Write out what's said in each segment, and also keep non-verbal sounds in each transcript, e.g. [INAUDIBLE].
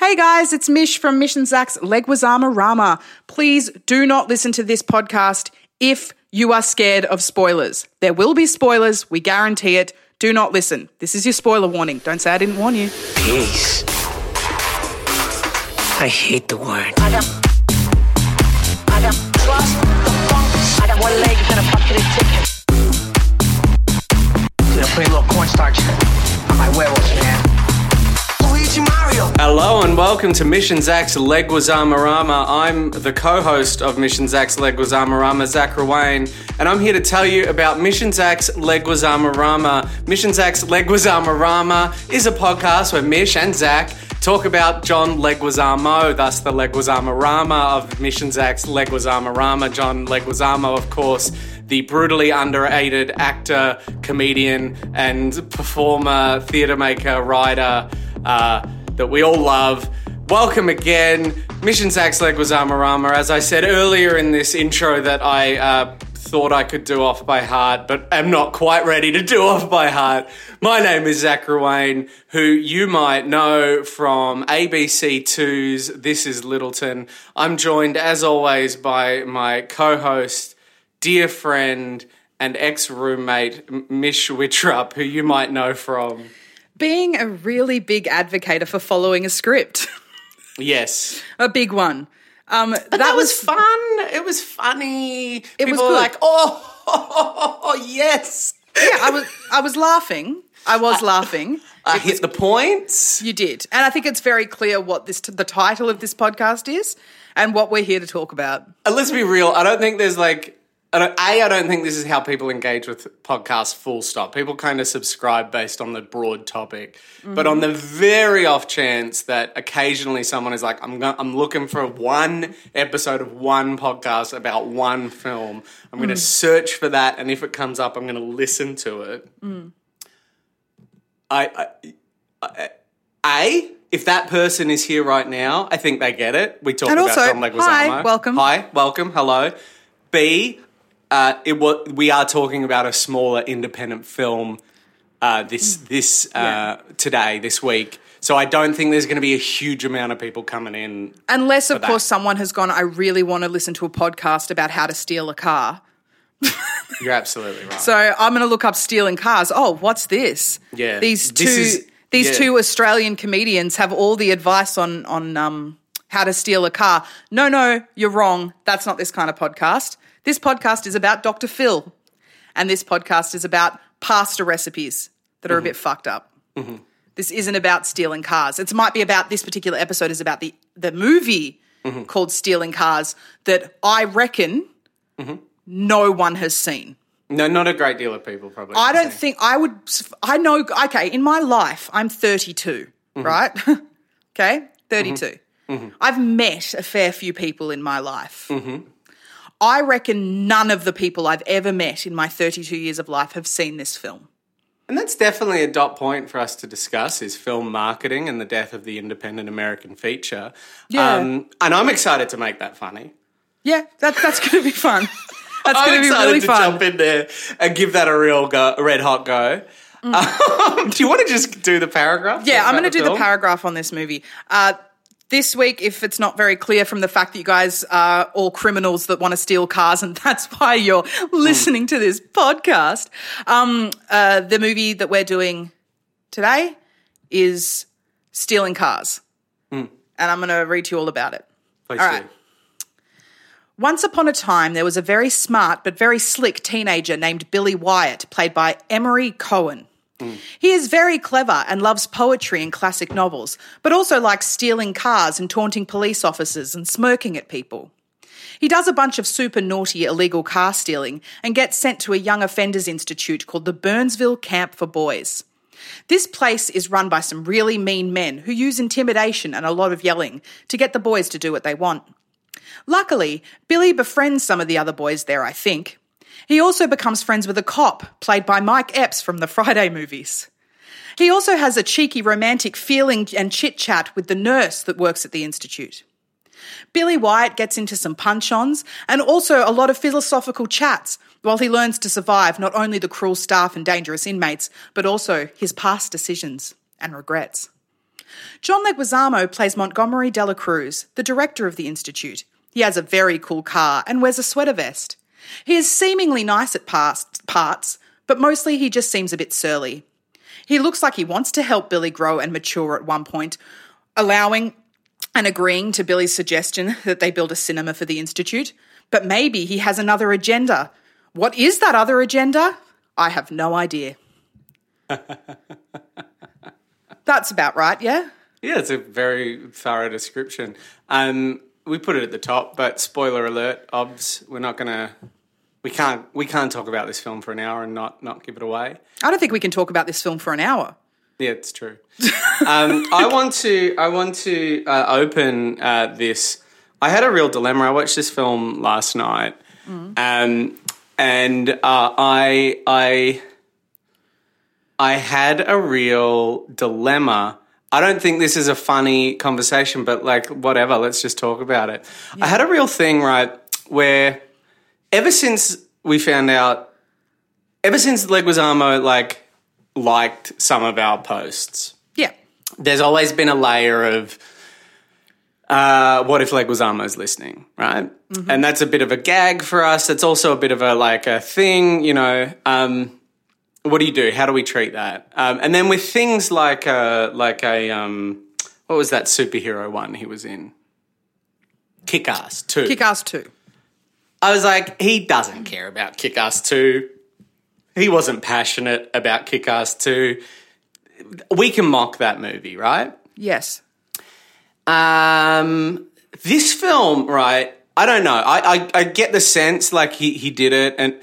Hey guys, it's Mish from Mission Zach's Leguizamo Rama. Please do not listen to this podcast if you are scared of spoilers. There will be spoilers, we guarantee it. Do not listen. This is your spoiler warning. Don't say I didn't warn you. Peace. I hate the word. I got, I got trust the funk. I got one leg and a bucket of chicken. Gonna put a little cornstarch on my huevos, man. Hello and welcome to Mission Zach's Leguizamo-rama. I'm the co-host of Mission Zach's Leguizamo-rama, Zach Ruane, and I'm here to tell you about Mission Zach's Leguizamo-rama. Mission Zach's Leguizamo-rama is a podcast where Mish and Zach talk about John Leguizamo, thus the Leguizamo-rama of Mission Zach's Leguizamo-rama. John Leguizamo, of course, the brutally underrated actor, comedian, and performer, theatre maker, writer uh, that we all love. Welcome again, Mission Zach's Leguizamo-rama. As I said earlier in this intro, that I uh, thought I could do off by heart, but am not quite ready to do off by heart. My name is Zach Ruane, who you might know from ABC2's This Is Littleton. I'm joined, as always, by my co-host, dear friend, and ex-roommate Mish Wittrup, who you might know from Being a really big advocate for following a script, [LAUGHS] yes. a big one. Um, But that, was, fun. It was funny. It People was were like, oh, [LAUGHS] yes. yeah, I was I was laughing. I was laughing. I hit the points. You did, and I think it's very clear what this the title of this podcast is and what we're here to talk about. And let's be real. I don't think there's like, I don't, A, I don't think this is how people engage with podcasts full stop. People kind of subscribe based on the broad topic. But on the very off chance that occasionally someone is like, I'm, go- I'm looking for one episode of one podcast about one film, I'm going to mm. search for that. And if it comes up, I'm going to listen to it. Mm. I, I, I, A, if that person is here right now, I think they get it. We talk And about also, John Leguizamo. hi, welcome. Hi, welcome, hello. B, uh, it wa- we are talking about a smaller independent film uh, this this uh, Yeah. today this week. So I don't think there's going to be a huge amount of people coming in. Unless, of course, someone has gone. I really want to listen to a podcast about how to steal a car. [LAUGHS] You're absolutely right. So I'm going to look up stealing cars. Oh, what's this? Yeah, these two is- these yeah. two Australian comedians have all the advice on on um, how to steal a car. No, no, you're wrong. That's not this kind of podcast. This podcast is about Dr. Phil, and this podcast is about pasta recipes that are Mm-hmm. a bit fucked up. This isn't about stealing cars. It might be about this particular episode is about the the movie Mm-hmm. called Stealing Cars that I reckon Mm-hmm. no one has seen. no, not a great deal of people probably. I don't think I would. I know. Okay, in my life, I'm 32, Mm-hmm. right? [LAUGHS] okay, 32. I've met a fair few people in my life. I reckon none of the people I've ever met in my 32 years of life have seen this film. And that's definitely a dot point for us to discuss is film marketing and the death of the independent American feature. Yeah. Um, and I'm excited to make that funny. Yeah, that, that's going to be fun. That's I'm going to be excited really to fun. jump in there and give that a real go, a red hot go. [LAUGHS] Um, do you want to just do the paragraph? Mm. Yeah, I'm going to do the paragraph on this movie. Uh, this week, if it's not very clear from the fact that you guys are all criminals that want to steal cars, and [LAUGHS] that's why you're listening to this podcast, um, uh, the movie that we're doing today is Stealing Cars. And I'm going to read to you all about it. Please All do. right. Once upon a time, there was a very smart but very slick teenager named Billy Wyatt, played by Emery Cohen. He is very clever and loves poetry and classic novels, but also likes stealing cars and taunting police officers and smirking at people. He does a bunch of super naughty illegal car stealing and gets sent to a young offenders institute called the Burnsville Camp for Boys. This place is run by some really mean men who use intimidation and a lot of yelling to get the boys to do what they want. Luckily, Billy befriends some of the other boys there, I think. He also becomes friends with a cop, played by Mike Epps from the Friday movies. He also has a cheeky romantic feeling and chit chat with the nurse that works at the Institute. Billy Wyatt gets into some punch ons and also a lot of philosophical chats while he learns to survive not only the cruel staff and dangerous inmates, but also his past decisions and regrets. John Leguizamo plays Montgomery Dela Cruz, the director of the Institute. He has a very cool car and wears a sweater vest. He is seemingly nice at past parts, but mostly he just seems a bit surly. He looks like he wants to help Billy grow and mature at one point, allowing and agreeing to Billy's suggestion that they build a cinema for the Institute. But maybe he has another agenda. What is that other agenda? I have no idea. [LAUGHS] That's about right, yeah? Yeah, it's a very thorough description. Um, we put it at the top, but spoiler alert, obs, we're not gonna we can't we can't talk about this film for an hour and not not give it away. I don't think we can talk about this film for an hour. Yeah, it's true. [LAUGHS] um, I want to I want to uh, open uh, this. I had a real dilemma. I watched this film last night, um, and uh, I I I had a real dilemma. I don't think this is a funny conversation, but like whatever, let's just talk about it. I had a real thing right where ever since we found out, ever since Leguizamo like liked some of our posts, Yeah. there's always been a layer of uh, what if Leguizamo's listening, right? And that's a bit of a gag for us. It's also a bit of a like a thing, you know. Um, what do you do? How do we treat that? Um, and then with things like a like a um, what was that superhero one he was in? Kick Ass Two. Kick Ass 2. I was like, he doesn't care about Kick Ass 2. He wasn't passionate about Kick Ass 2. We can mock that movie, right? Yes. Um, this film, right? I don't know. I, I, I get the sense like he, he did it, and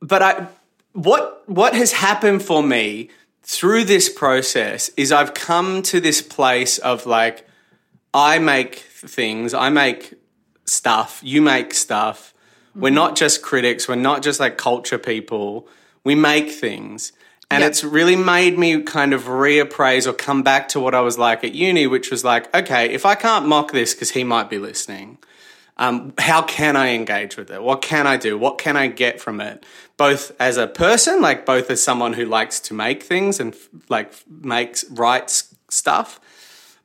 but I what what has happened for me through this process is I've come to this place of like I make things, I make stuff, you make stuff. We're not just critics, we're not just like culture people. We make things. And Yeah. it's really made me kind of reappraise or come back to what I was like at uni, which was like, okay, if I can't mock this because he might be listening, um, how can I engage with it? What can I do? What can I get from it? Both as a person, like both as someone who likes to make things and like makes writes stuff,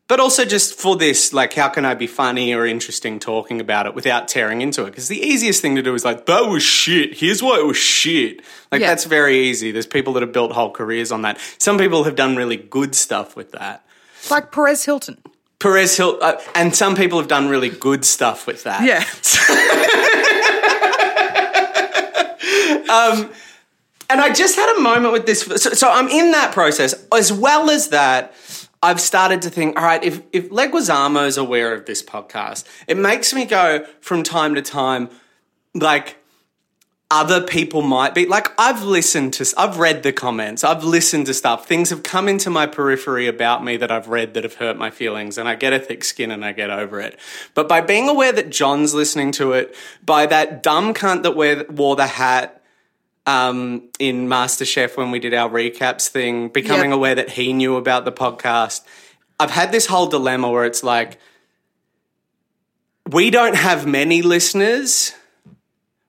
but also just for this, like how can I be funny or interesting talking about it without tearing into it? Because the easiest thing to do is like that was shit. Here's why it was shit. Like Yeah. that's very easy. There's people that have built whole careers on that. Some people have done really good stuff with that. Like Perez Hilton. Perez Hill, uh, and some people have done really good stuff with that. Yeah. [LAUGHS] and I just had a moment with this. So, so I'm in that process. As well as that, I've started to think, all right, if, if is aware of this podcast, it makes me go from time to time, like, other people might be like I've listened to I've read the comments I've listened to stuff. Things have come into my periphery about me that I've read that have hurt my feelings and I get a thick skin and I get over it. But by being aware that John's listening to it by that dumb cunt that wore the hat um, in MasterChef when we did our recaps thing becoming Yep. aware that he knew about the podcast I've had this whole dilemma where it's like we don't have many listeners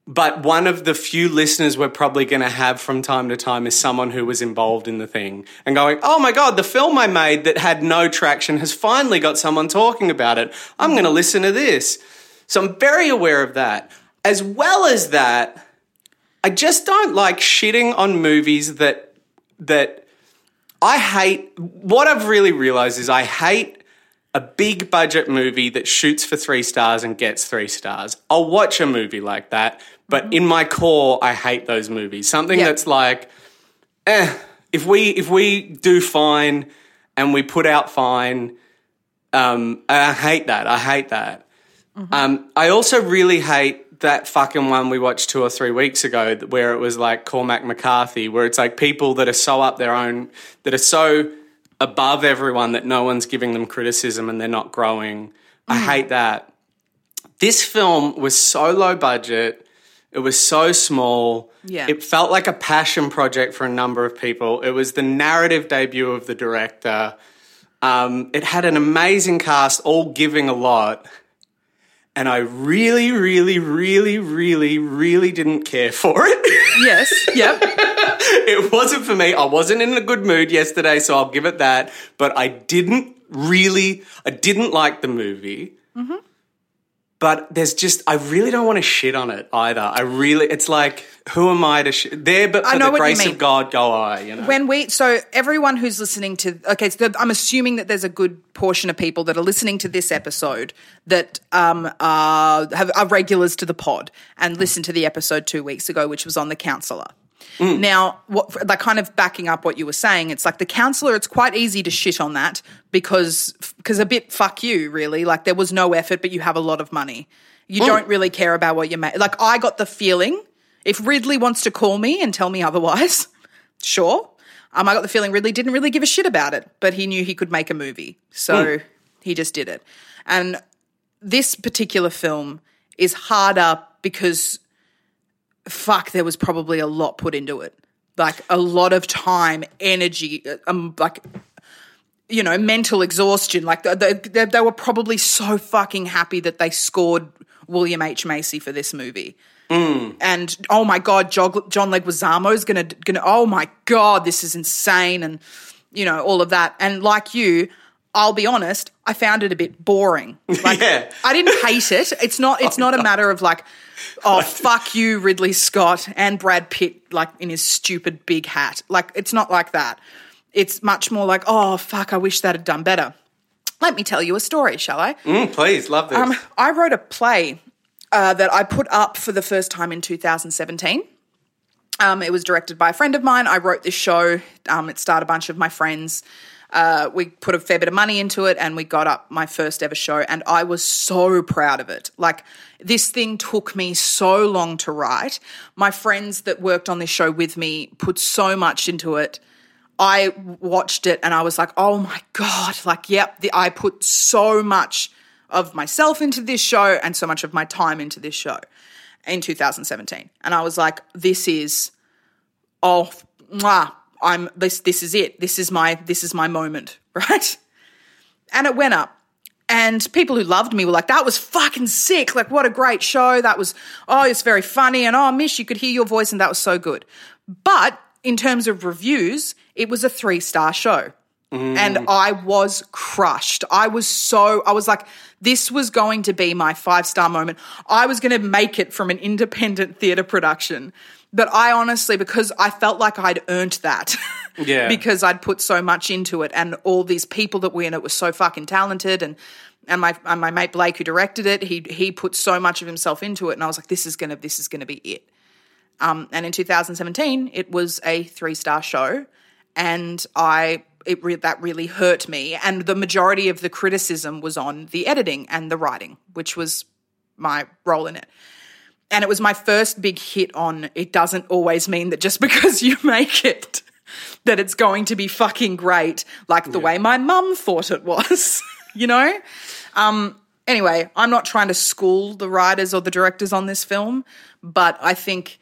but one of the few listeners we're probably going to have from time to time is someone who was involved in the thing and going, oh my God, the film I made that had no traction has finally got someone talking about it. I'm going to listen to this. So I'm very aware of that. As well as that, I just don't like shitting on movies that, that I hate. What I've really realized is I hate a big budget movie that shoots for three stars and gets three stars. I'll watch a movie like that, but in my core, I hate those movies. Something Yeah. that's like, eh, if we if we do fine and we put out fine, um, I hate that. I hate that. Um, I also really hate that fucking one we watched two or three weeks ago where it was like Cormac McCarthy, where it's like people that are so up their own, that are so above everyone that no one's giving them criticism and they're not growing. I Mm. hate that. This film was so low budget. It was so small. Yeah. It felt like a passion project for a number of people. It was the narrative debut of the director. Um, it had an amazing cast, all giving a lot. And I really, really, really, really, really didn't care for it. Yes. Yep. [LAUGHS] it wasn't for me. I wasn't in a good mood yesterday, so I'll give it that. But I didn't really, I didn't like the movie. Mm-hmm. But there's just, I really don't want to shit on it either. I really, it's like, who am I to shit? There, but I for know the grace of God, go I. You know. when we so everyone who's listening to okay so i'm assuming that there's a good portion of people that are listening to this episode that um are, have, are regulars to the pod and listened to the episode two weeks ago which was on the counselor Mm. now what like kind of backing up what you were saying it's like the counselor it's quite easy to shit on that because because a bit fuck you really like there was no effort but you have a lot of money you mm. don't really care about what you make like i got the feeling if ridley wants to call me and tell me otherwise [LAUGHS] sure. Um, I got the feeling Ridley didn't really give a shit about it, but he knew he could make a movie. So mm. he just did it. And this particular film is harder because, fuck, there was probably a lot put into it. Like a lot of time, energy, um, like, you know, mental exhaustion. Like they, they, they were probably so fucking happy that they scored William H. Macy for this movie and oh my god, John Leguizamo's gonna gonna oh my god, this is insane, and you know all of that. And like you, I'll be honest, I found it a bit boring. [LAUGHS] Like Yeah. I didn't hate it. It's not. It's not a matter of like, [LAUGHS] oh fuck you, Ridley Scott and Brad Pitt, like in his stupid big hat. Like it's not like that. It's much more like, oh fuck, I wish that had done better. Let me tell you a story, shall I? Mm, please, love this. Um, I wrote a play uh, that I put up for the first time in 2017. Um, it was directed by a friend of mine. I wrote this show. Um, it starred a bunch of my friends. Uh, we put a fair bit of money into it and we got up my first ever show. And I was so proud of it. Like, this thing took me so long to write. My friends that worked on this show with me put so much into it. I watched it and I was like, oh my God, like, yep, the, I put so much of myself into this show and so much of my time into this show in 2017. And I was like, this is, oh, mwah, I'm, this, this is it. This is my, this is my moment, [LAUGHS] right? And it went up. And people who loved me were like, that was fucking sick. Like, what a great show. That was, oh, it's very funny. And oh, Mish, you could hear your voice and that was so good. But in terms of reviews, it was a three star show. And mm. I was crushed. I was so, I was like, this was going to be my five star moment. I was going to make it from an independent theatre production. But I honestly, because I felt like I'd earned that. [LAUGHS] Yeah. because I'd put so much into it and all these people that were in it were so fucking talented and and my and my mate Blake who directed it, he he put so much of himself into it and I was like, this is gonna this is gonna be it. Um, and in 2017, it was a three star show, and I it re- that really hurt me. And the majority of the criticism was on the editing and the writing, which was my role in it. And it was my first big hit on. It doesn't always mean that just because you make it, that it's going to be fucking great, like the way my mum thought it was. [LAUGHS] you know. Um, anyway, I'm not trying to school the writers or the directors on this film, but I think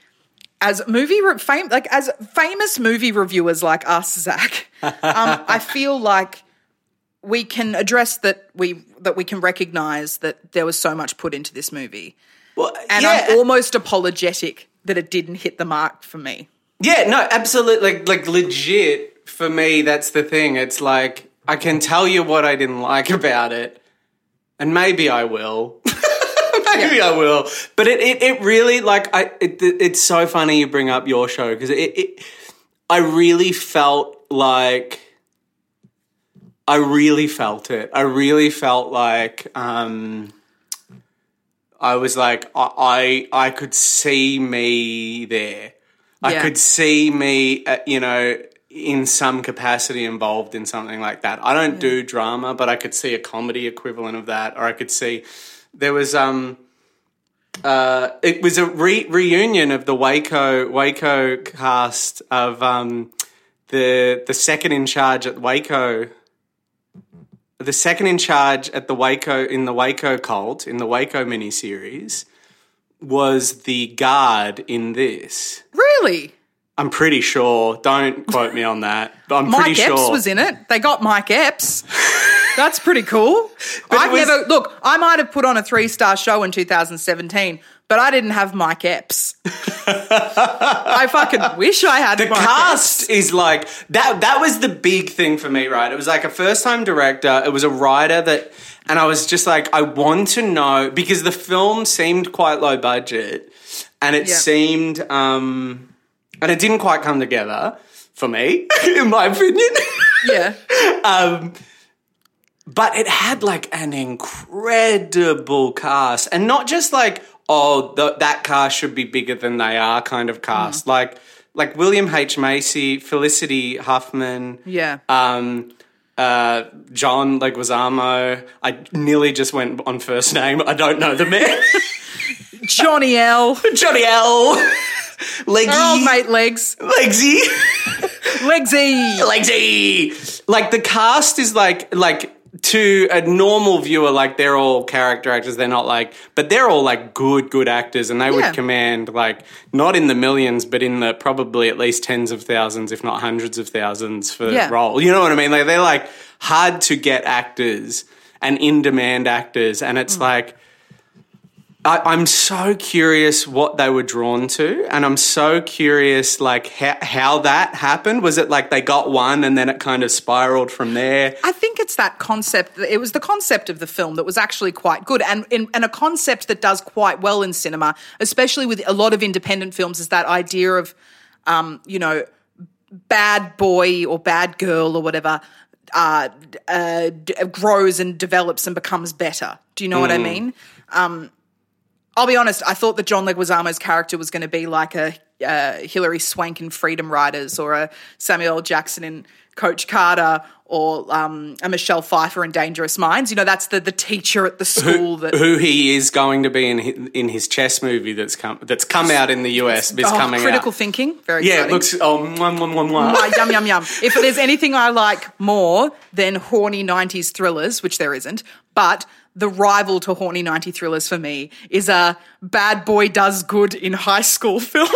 as movie re- fame like as famous movie reviewers like us, Zach, [LAUGHS] um, I feel like we can address that we that we can recognize that there was so much put into this movie, well, and yeah, I'm almost apologetic that it didn't hit the mark for me. yeah, no, absolutely, like, like legit. For me, that's the thing. It's like I can tell you what I didn't like [LAUGHS] about it, and maybe I will. [LAUGHS] maybe I will. But it, it, it really like I. It, it's so funny you bring up your show because it, it. I really felt like. I really felt it. I really felt like um, I was like I I, I could see me there. I Yeah. could see me, uh, you know, in some capacity involved in something like that. I don't do drama, but I could see a comedy equivalent of that, or I could see there was um uh, it was a re- reunion of the Waco Waco cast of um, the the second in charge at Waco. The second in charge at the Waco in the Waco cult in the Waco miniseries was the guard in this. Really? I'm pretty sure. Don't quote me on that. But I'm pretty sure. Mike pretty Epps sure. was in it. They got Mike Epps. [LAUGHS] That's pretty cool. I've was- never look. I might have put on a three star show in 2017, but I didn't have Mike Epps. I fucking wish I had the Mike cast Epps. is like that that was the big thing for me right it was like a first time director it was a writer that and i was just like i want to know because the film seemed quite low budget and it Yeah. seemed um and it didn't quite come together for me [LAUGHS] in my opinion Yeah, [LAUGHS] um but it had like an incredible cast and not just like oh th- that cast should be bigger than they are kind of cast like like william h macy felicity huffman yeah. um uh john leguizamo i nearly just went on first name i don't know the man [LAUGHS] Johnny L. [LAUGHS] johnny l leggy Our old mate Legs. legsy Legsy. [LAUGHS] Legsy. Like the cast is like like to a normal viewer, like they're all character actors. They're not like, but they're all like good, good actors, and they Yeah. would command like not in the millions, but in the probably at least tens of thousands, if not hundreds of thousands for Yeah. the role. You know what I mean? Like they're like hard to get actors and in demand actors, and Mm. it's like. I, I'm so curious what they were drawn to, and I'm so curious like how, how that happened. Was it like they got one and then it kind of spiraled from there? I think it's that concept. It was the concept of the film that was actually quite good, and and and a concept that does quite well in cinema, especially with a lot of independent films. Is that idea of, um, you know, bad boy or bad girl or whatever. Uh, uh, d- grows and develops and becomes better. Do you know what I mean? Um, I'll be honest. I thought that John Leguizamo's character was going to be like a uh, Hilary Swank in Freedom Writers, or a Samuel L. Jackson in Coach Carter, or um, a Michelle Pfeiffer in Dangerous Minds. You know, that's the the teacher at the school that. Who he is going to be in hi- in his chess movie that's come that's come out in the US is Oh, coming critical out. thinking, very good. Yeah, exciting. it looks oh mwah, mwah, mwah, mwah. Mwah, yum yum yum. [LAUGHS] If there's anything I like more than horny '90s thrillers, which there isn't, but the rival to horny 90 thrillers for me is a bad boy does good in high school [LAUGHS] film.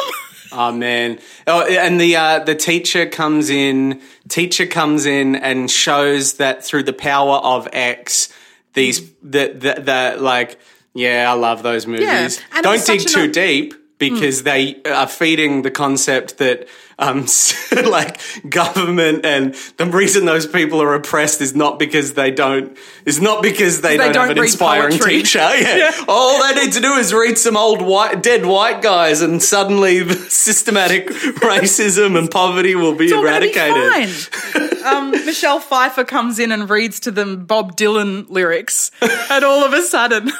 Oh man! Oh, and the uh, the teacher comes in. Teacher comes in and shows that through the power of X, these the the, the like yeah, I love those movies. it Don't dig too an- deep because they are feeding the concept that um [LAUGHS] like government and the reason those people are oppressed is not because they don't is not because they, don't, don't have an inspiring poetry. teacher. [LAUGHS] Yeah. All they need to do is read some old white dead white guys and suddenly the [LAUGHS] systematic racism and poverty will be be eradicated. fine. um, Michelle Pfeiffer comes in and reads to them Bob Dylan lyrics, and all of a sudden,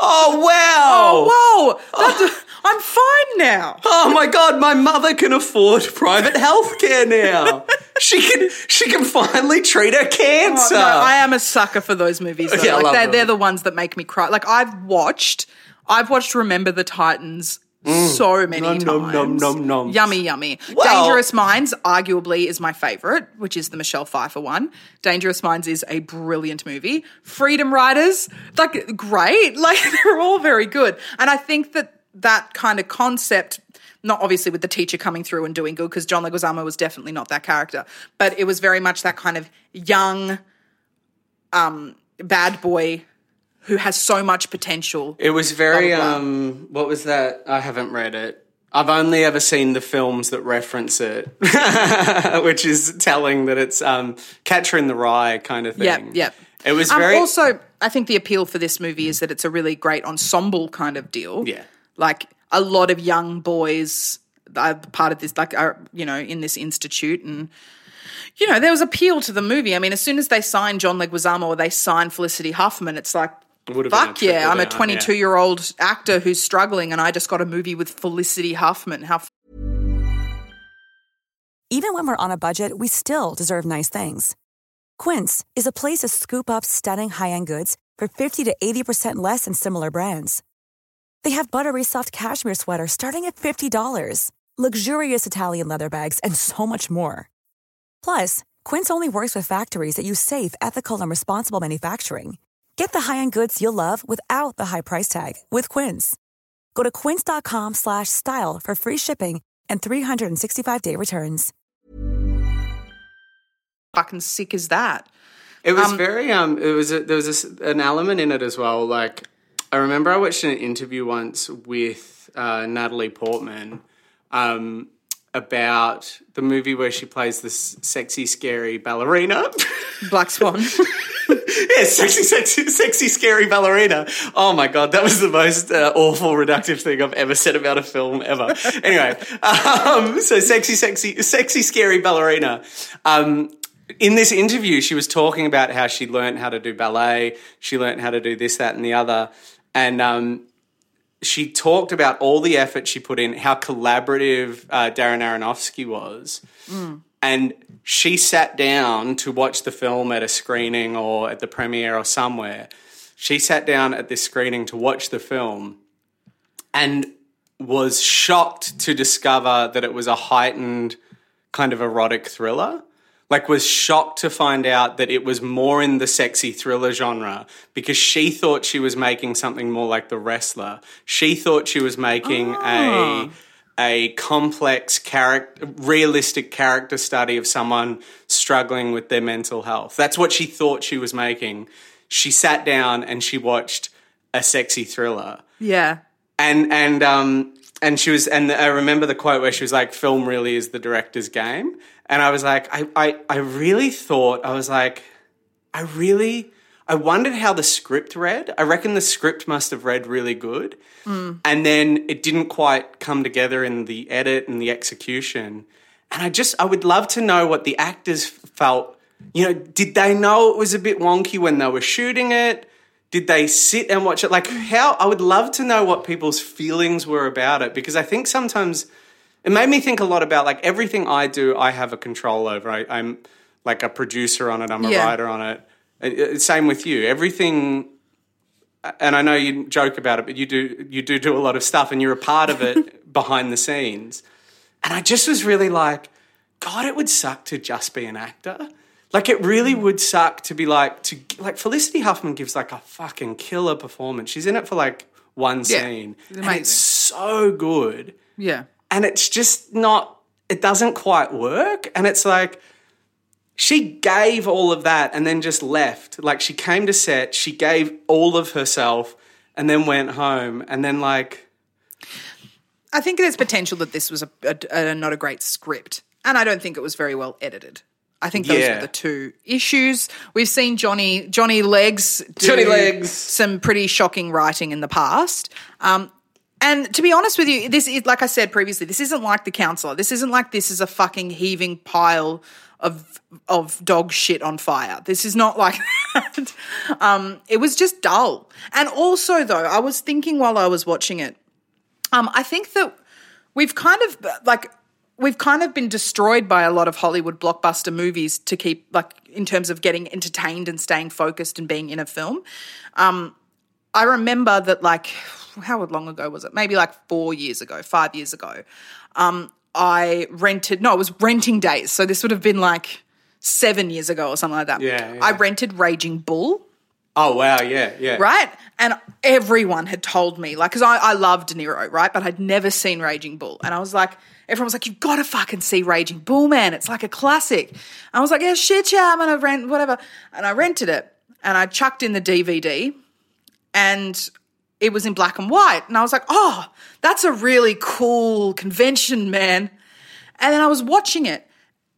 Oh wow! whoa, that's, I'm fine now. Oh my god, my mother can afford private health care now. she can she can finally treat her cancer. Oh, No, I am a sucker for those movies. Though. Yeah, I like love they're, them. they're the ones that make me cry. Like I've watched, I've watched Remember the Titans so many Mm. Nom, times. nom, nom, nom, nom. Yummy, yummy. Well- Dangerous Minds, arguably, is my favorite, which is the Michelle Pfeiffer one. Dangerous Minds is a brilliant movie. Freedom Writers, like great. [LAUGHS] Like they're all very good. And I think that that kind of concept. Not obviously with the teacher coming through and doing good, because John Leguizamo was definitely not that character, but it was very much that kind of young, um, bad boy who has so much potential. It was very Blah, blah, blah. um what was that? I haven't read it. I've only ever seen the films that reference it, [LAUGHS] which is telling that it's um Catcher in the Rye kind of thing. Yep, yep. It was Um, very also, I think the appeal for this movie is that it's a really great ensemble kind of deal. Yeah. Like a lot of young boys are part of this, like are you know in this institute, and you know there was appeal to the movie. I mean, as soon as they signed John Leguizamo or they signed Felicity Huffman, it's like. Would've been a Fuck yeah! trickle I'm a 22 yeah. year old actor who's struggling, and I just got a movie with Felicity Huffman. How Even when we're on a budget, we still deserve nice things. Quince is a place to scoop up stunning high end goods for 50 to 80% less than similar brands. They have buttery soft cashmere sweaters starting at $50, luxurious Italian leather bags, and so much more. Plus, Quince only works with factories that use safe, ethical, and responsible manufacturing. Get the high-end goods you'll love without the high price tag with Quince. Go to quince.com slash style for free shipping and 365-day returns. Fucking sick as that. It was very um. It was a, there was this, an element in it as well. Like I remember I watched an interview once with uh, Natalie Portman um, about the movie where she plays this sexy, scary ballerina. Black Swan. [LAUGHS] yeah, sexy, sexy, sexy, scary ballerina. Oh my god, that was the most uh, awful, reductive thing I've ever said about a film ever. anyway, um, so sexy, sexy, sexy, scary ballerina. Um, in this interview, she was talking about how she learned how to do ballet. She learned how to do this, that, and the other, and um, she talked about all the effort she put in, how collaborative uh, Darren Aronofsky was. And she sat down to watch the film at a screening or at the premiere or somewhere. She sat down at this screening to watch the film and was shocked to discover that it was a heightened kind of erotic thriller. Like, was shocked to find out that it was more in the sexy thriller genre because she thought she was making something more like The Wrestler. She thought she was making a a complex character, realistic character study of someone struggling with their mental health. That's what she thought she was making. She sat down and she watched a sexy thriller yeah. and and um and she was and I remember the quote where she was like, "Film really is the director's game," and I was like, I I, I really thought I was like, I really. I wondered how the script read. I reckon the script must have read really good. Hmm. And then it didn't quite come together in the edit and the execution. And I just, I would love to know what the actors felt. You know, did they know it was a bit wonky when they were shooting it? Did they sit and watch it? Like, how, I would love to know what people's feelings were about it because I think sometimes it made me think a lot about like everything I do, I have a control over. I, I'm like a producer on it, I'm a Yeah. writer on it. Uh, uh, Same with you. Everything and I know you joke about it, but you do you do do a lot of stuff, and you're a part of it [LAUGHS] behind the scenes. And I just was really like, God, it would suck to just be an actor. Like it really mm. would suck to be like to like Felicity Huffman gives like a fucking killer performance. She's in it for like one Yeah, scene, it's and amazing. it's so good, Yeah. and it's just not. It doesn't quite work, and it's like she gave all of that and then just left. Like she came to set, she gave all of herself and then went home and then like I think there's potential that this was a, a, a not a great script, and I don't think it was very well edited. I think those Yeah. were the two issues. We've seen Johnny Johnny Legs do Johnny Legs. some pretty shocking writing in the past. Um, and to be honest with you, this is like I said previously. This isn't like the counselor. This isn't like this is a fucking heaving pile of of dog shit on fire. This is not like [LAUGHS] that. Um, it was just dull. And also, though, I was thinking while I was watching it, um, I think that we've kind of like we've kind of been destroyed by a lot of Hollywood blockbuster movies to keep like in terms of getting entertained and staying focused and being in a film. Um, I remember that like how long ago was it? Maybe like four years ago, five years ago. Um, I rented no, it was renting days. So this would have been like seven years ago or something like that. Yeah, yeah. I rented Raging Bull oh wow, yeah, yeah. right? And everyone had told me, like, because I, I loved De Niro, right? But I'd never seen Raging Bull. And I was like, everyone was like, you've got to fucking see Raging Bull, man. It's like a classic. I was like, yeah, shit, yeah, I'm going to rent whatever. And I rented it and I chucked in the DVD and it was in black and white. And I was like, oh, that's a really cool convention, man. And then I was watching it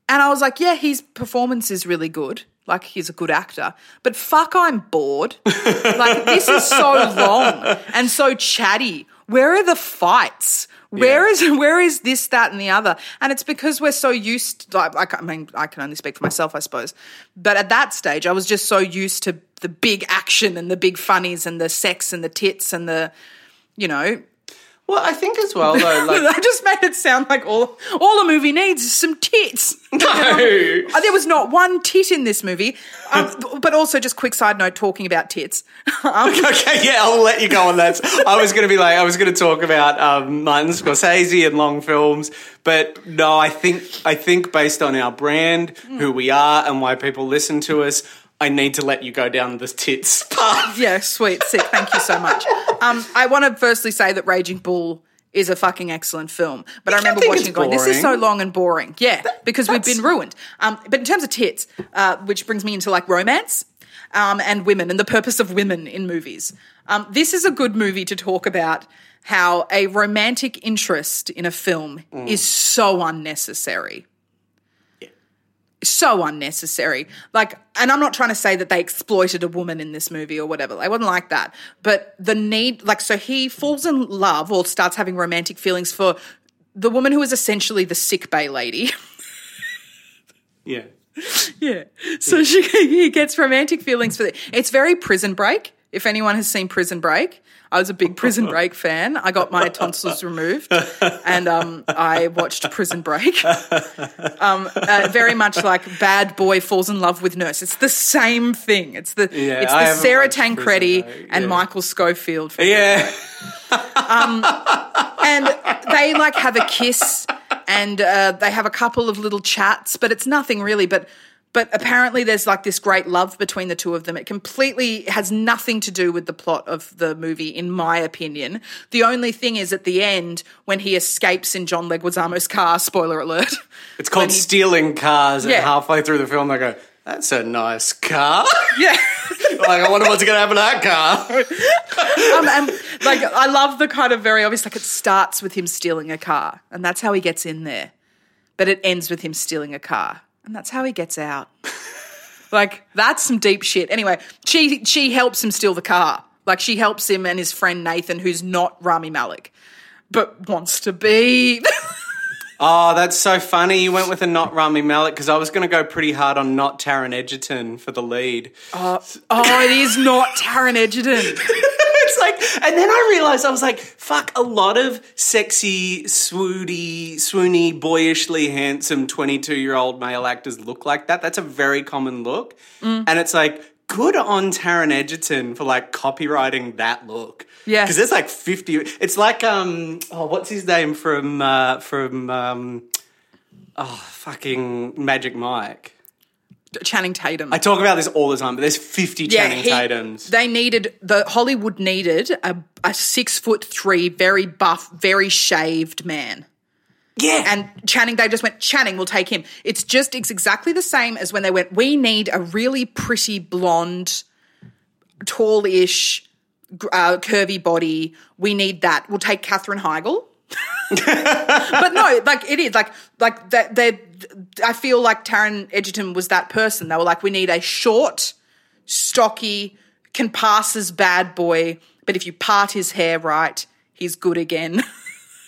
and I was like, yeah, his performance is really good. Like he's a good actor. But fuck, I'm bored. like this is so [LAUGHS] long and so chatty. Where are the fights? Where is [LAUGHS] where is this, that, and the other? And it's because we're so used. Like, I, I mean, I can only speak for myself, I suppose. But at that stage, I was just so used to the big action and the big funnies and the sex and the tits and the, you know, Well, I think as well though, [LAUGHS] like I just made it sound like all all a movie needs is some tits. [LAUGHS] no. Uh, There was not one tit in this movie. Um, [LAUGHS] but also, just quick side note, talking about tits. Um, Okay, yeah, I'll let you go on that. I was going to be like, I was going to talk about um, Martin Scorsese and long films, but no, I think I think based on our brand, who we are, and why people listen to us, I need to let you go down the tits [LAUGHS] path. yeah, sweet, sick. Thank you so much. Um, I want to firstly say that Raging Bull is a fucking excellent film. But I remember watching it going, this is so long and boring. Yeah, because we've been ruined. Um, but in terms of tits, uh, which brings me into like romance um, and women and the purpose of women in movies. Um, this is a good movie to talk about how a romantic interest in a film Mm. is so unnecessary. So unnecessary. Like, and I'm not trying to say that they exploited a woman in this movie or whatever. I wasn't like that. But the need, like, so he falls in love or starts having romantic feelings for the woman who is essentially the sick bay lady. [LAUGHS] Yeah. Yeah. So she he gets romantic feelings for the It's very Prison Break. If anyone has seen Prison Break, I was a big Prison Break fan. I got my tonsils removed, and um, I watched Prison Break. [LAUGHS] Um, uh, very much like bad boy falls in love with nurse. It's the same thing. It's the Yeah, it's the Sarah Tancredi Break, and. Michael Scofield. Yeah. and they like have a kiss and uh, they have a couple of little chats but it's nothing really but but apparently there's like this great love between the two of them it completely has nothing to do with the plot of the movie in my opinion the only thing is at the end when he escapes in john leguizamo's car spoiler alert [LAUGHS] It's called he- stealing cars, and halfway through the film, they go, "That's a nice car." [LAUGHS] yeah [LAUGHS] like, I wonder what's going to happen to that car. um, and like I love the kind of very obvious. Like it starts with him stealing a car, and that's how he gets in there. But it ends with him stealing a car, and that's how he gets out. like that's some deep shit. Anyway, she she helps him steal the car. Like she helps him and his friend Nathan, who's not Rami Malek, but wants to be. [LAUGHS] Oh, that's so funny. You went with a not Rami Malek because I was going to go pretty hard on not Taron Egerton for the lead. oh, oh it is not Taron Egerton. [LAUGHS] it's like, and then I realized I was like, fuck, a lot of sexy, swoony, swoony, boyishly handsome 22 year old male actors look like that. That's a very common look. Mm. And it's like, good on Taron Egerton for like copyrighting that look. Yeah. Because there's like 50. It's like, um, oh, what's his name from, uh, from, um, oh, fucking Magic Mike. Channing Tatum. I talk about this all the time, but there's 50 Channing he- Tatums. They needed the Hollywood needed a, a six foot three, very buff, very shaved man. yeah. And Channing, they just went, Channing, we'll take him. It's just, it's exactly the same as when they went, we need a really pretty blonde, tall-ish, uh, curvy body. We need that. We'll take Katherine Heigl. But no, like it is like like that. They, I feel like Taron Egerton was that person. They were like, we need a short, stocky, can pass as bad boy, but if you part his hair right, he's good again. [LAUGHS]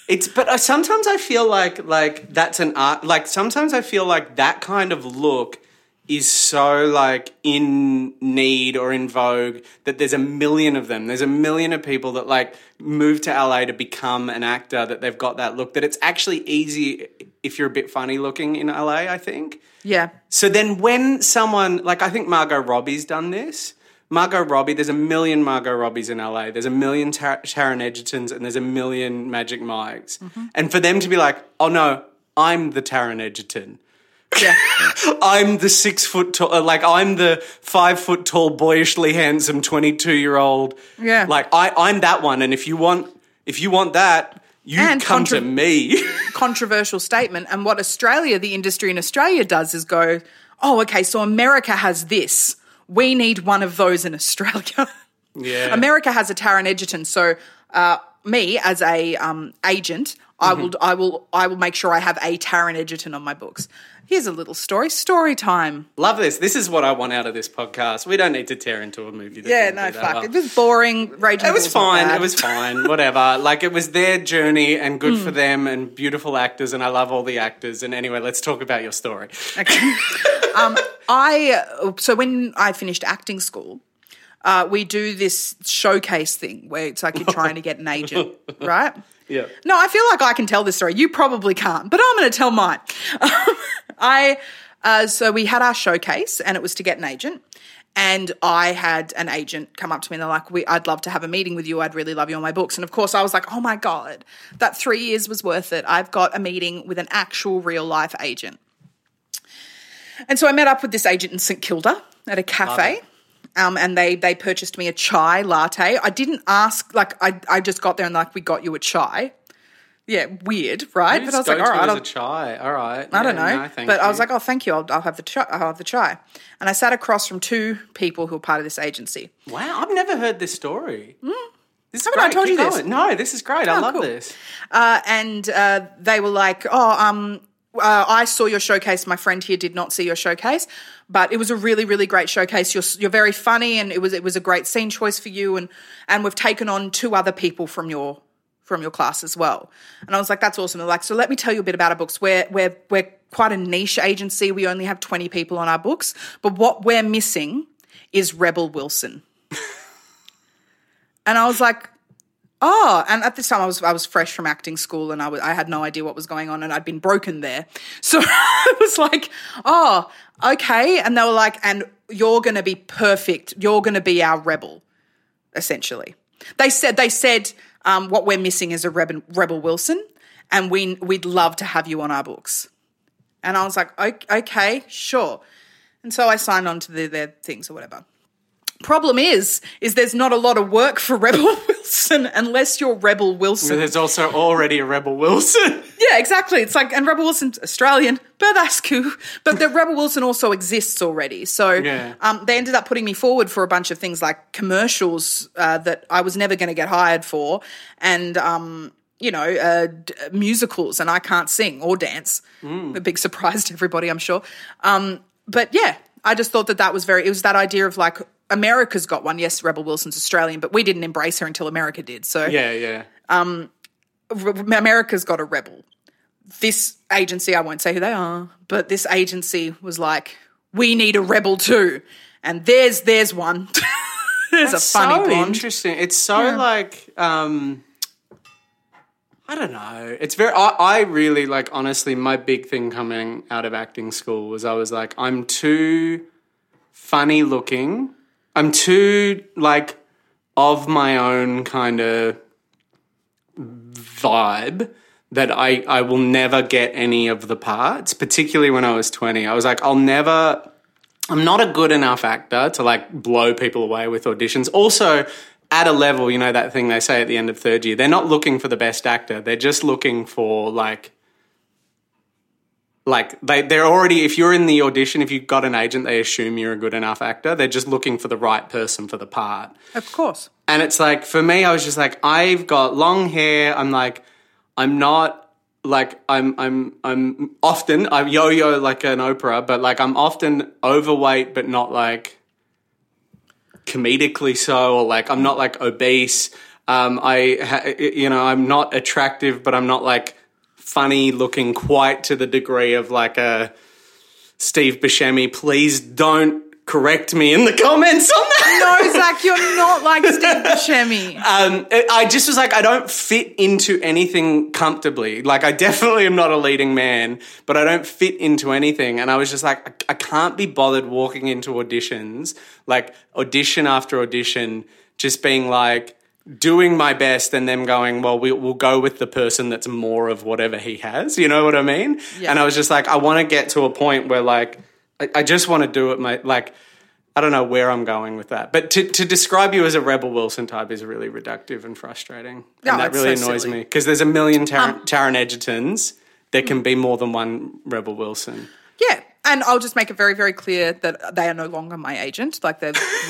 It's but sometimes I feel like like that's an art. Like sometimes I feel like that kind of look is so like in need or in vogue that there's a million of them. There's a million of people that like move to LA to become an actor that they've got that look. That it's actually easy if you're a bit funny looking in LA. I think. yeah. So then when someone like I think Margot Robbie's done this. Margot Robbie, there's a million Margot Robbies in LA. There's a million Tar- Taron Egertons and there's a million Magic Mikes. Mm-hmm. And for them to be like, oh no, I'm the Taron Egerton. Yeah. [LAUGHS] I'm the six foot tall, uh, like I'm the five foot tall, boyishly handsome 22 year old. Yeah. Like I, I'm that one. And if you want, if you want that, you And come contra- to me. [LAUGHS] controversial statement. And what Australia, the industry in Australia does is go, oh, okay, so America has this. We need one of those in Australia. [LAUGHS] yeah. America has a Taron Egerton. So uh, me as a um, agent, I Mm-hmm. will, I will, I will make sure I have a Taron Egerton on my books. Here's a little story. Story time. Love this. This is what I want out of this podcast. We don't need to tear into a movie. That Yeah, no, fuck. well. It was boring. Raging It was fine. It was fine. Whatever. Like it was their journey and good Hmm. for them and beautiful actors and I love all the actors. And anyway, let's talk about your story. Okay. [LAUGHS] um, I so when I finished acting school, uh, we do this showcase thing where it's like you're trying to get an agent, [LAUGHS] right? Yeah. No, I feel like I can tell this story. You probably can't, but I'm going to tell mine. [LAUGHS] I uh, so we had our showcase, and it was to get an agent. And I had an agent come up to me and they're like, we, I'd love to have a meeting with you. I'd really love you on my books. And of course, I was like, oh my God, that three years was worth it. I've got a meeting with an actual real life agent. And so I met up with this agent in St Kilda at a cafe. Um, and they they purchased me a chai latte. I didn't ask, like I, I just got there and like we got you a chai. Yeah, weird, right? But I was like, all right, I'll- a chai. All right. I don't Yeah, know. no, but I was like, oh, thank you. I'll, I'll have the chai. I'll have the chai. And I sat across from two people who are part of this agency. wow, I've never heard this story. This is Hmm. Haven't I told Keep you this? going. No, this is great. I Oh, love cool. this. Uh, and uh, they were like, oh, um, uh, I saw your showcase. My friend here did not see your showcase, but it was a really, really great showcase. You're you're very funny, and it was it was a great scene choice for you. And and we've taken on two other people from your from your class as well. And I was like, that's awesome. They're like, so let me tell you a bit about our books. We're we're we're quite a niche agency. We only have twenty people on our books, but what we're missing is Rebel Wilson. [LAUGHS] and I was like, Oh, and at this time I was I was fresh from acting school and I was I had no idea what was going on and I'd been broken there. [LAUGHS] So it was like, oh, okay. And they were like, and you're gonna be perfect. You're gonna be our rebel, essentially. They said they said um, what we're missing is a rebel, rebel Wilson, and we we'd love to have you on our books. And I was like, "O- okay, sure. And so I signed on to the, their things or whatever. Problem is, is there's not a lot of work for Rebel [LAUGHS] Wilson unless you're Rebel Wilson. There's also already a Rebel Wilson. [LAUGHS] Yeah, exactly. It's like, and Rebel Wilson's Australian, but that's cool. But the Rebel Wilson also exists already. So Yeah. um, they ended up putting me forward for a bunch of things like commercials uh, that I was never going to get hired for, and um, you know, uh, d- musicals, and I can't sing or dance. A big [LAUGHS] surprise to everybody, I'm sure. Um, but yeah, I just thought that that was very. It was that idea of like America's got one. Yes, Rebel Wilson's Australian, but we didn't embrace her until America did. So yeah, yeah. Re- America's got a rebel. This agency, I won't say who they are, but this agency was like, we need a rebel too. And there's there's one. [LAUGHS] there's That's a funny so blonde. interesting. It's so like um I don't know. It's very I, I really like honestly my big thing coming out of acting school was I was like I'm too funny looking. I'm too like of my own kind of vibe that I, I will never get any of the parts, particularly when I was 20. I was like, I'll never, I'm not a good enough actor to like blow people away with auditions. Also, at a level, you know, that thing they say at the end of third year, they're not looking for the best actor. They're just looking for like, like they, they're already, if you're in the audition, if you've got an agent, they assume you're a good enough actor. They're just looking for the right person for the part. Of course. And it's like for me, I was just like, I've got long hair. I'm like, I'm not like I'm I'm I'm often I yo-yo like an Oprah, but like I'm often overweight, but not like comedically so, or like I'm not like obese. Um, I ha- you know I'm not attractive, but I'm not like funny looking quite to the degree of like a Steve Buscemi. Please don't correct me in the comments on that. No, Zach, you're not like [LAUGHS] Steve Buscemi. Um, I just was like, I don't fit into anything comfortably. Like, I definitely am not a leading man, but I don't fit into anything. And I was just like, I, I can't be bothered walking into auditions, like audition after audition, just being like, doing my best and them going, well, we, we'll go with the person that's more of whatever he has. You know what I mean? Yeah. And I was just like, I want to get to a point where, like, I, I just want to do it, my like. I don't know where I'm going with that, but to, to describe you as a Rebel Wilson type is really reductive and frustrating, No, and that really so annoys silly. Um, me because there's a million Taron, Taron Egertons. There can be more than one Rebel Wilson. Yeah. And I'll just make it very, very clear that they are no longer my agent. Like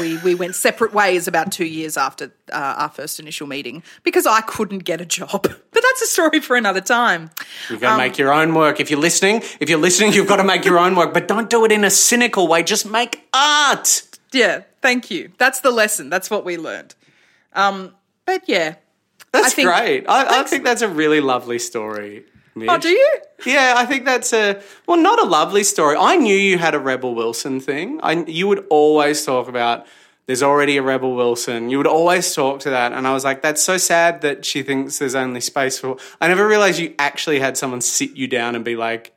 we we went separate ways about two years after uh, our first initial meeting because I couldn't get a job. [LAUGHS] But that's a story for another time. You've got to Um, make your own work. If you're listening, if you're listening, you've got to make your own work, but don't do it in a cynical way. Just make art. Yeah, thank you. That's the lesson. That's what we learned. Um, but yeah. That's I think- great. I, I think that's a really lovely story. Mish. Oh, do you? Yeah, I think that's a well, not a lovely story. I knew you had a Rebel Wilson thing. I you would always talk about There's already a Rebel Wilson. You would always talk to that. And I was like, that's so sad that she thinks there's only space for. I never realized you actually had someone sit you down and be like,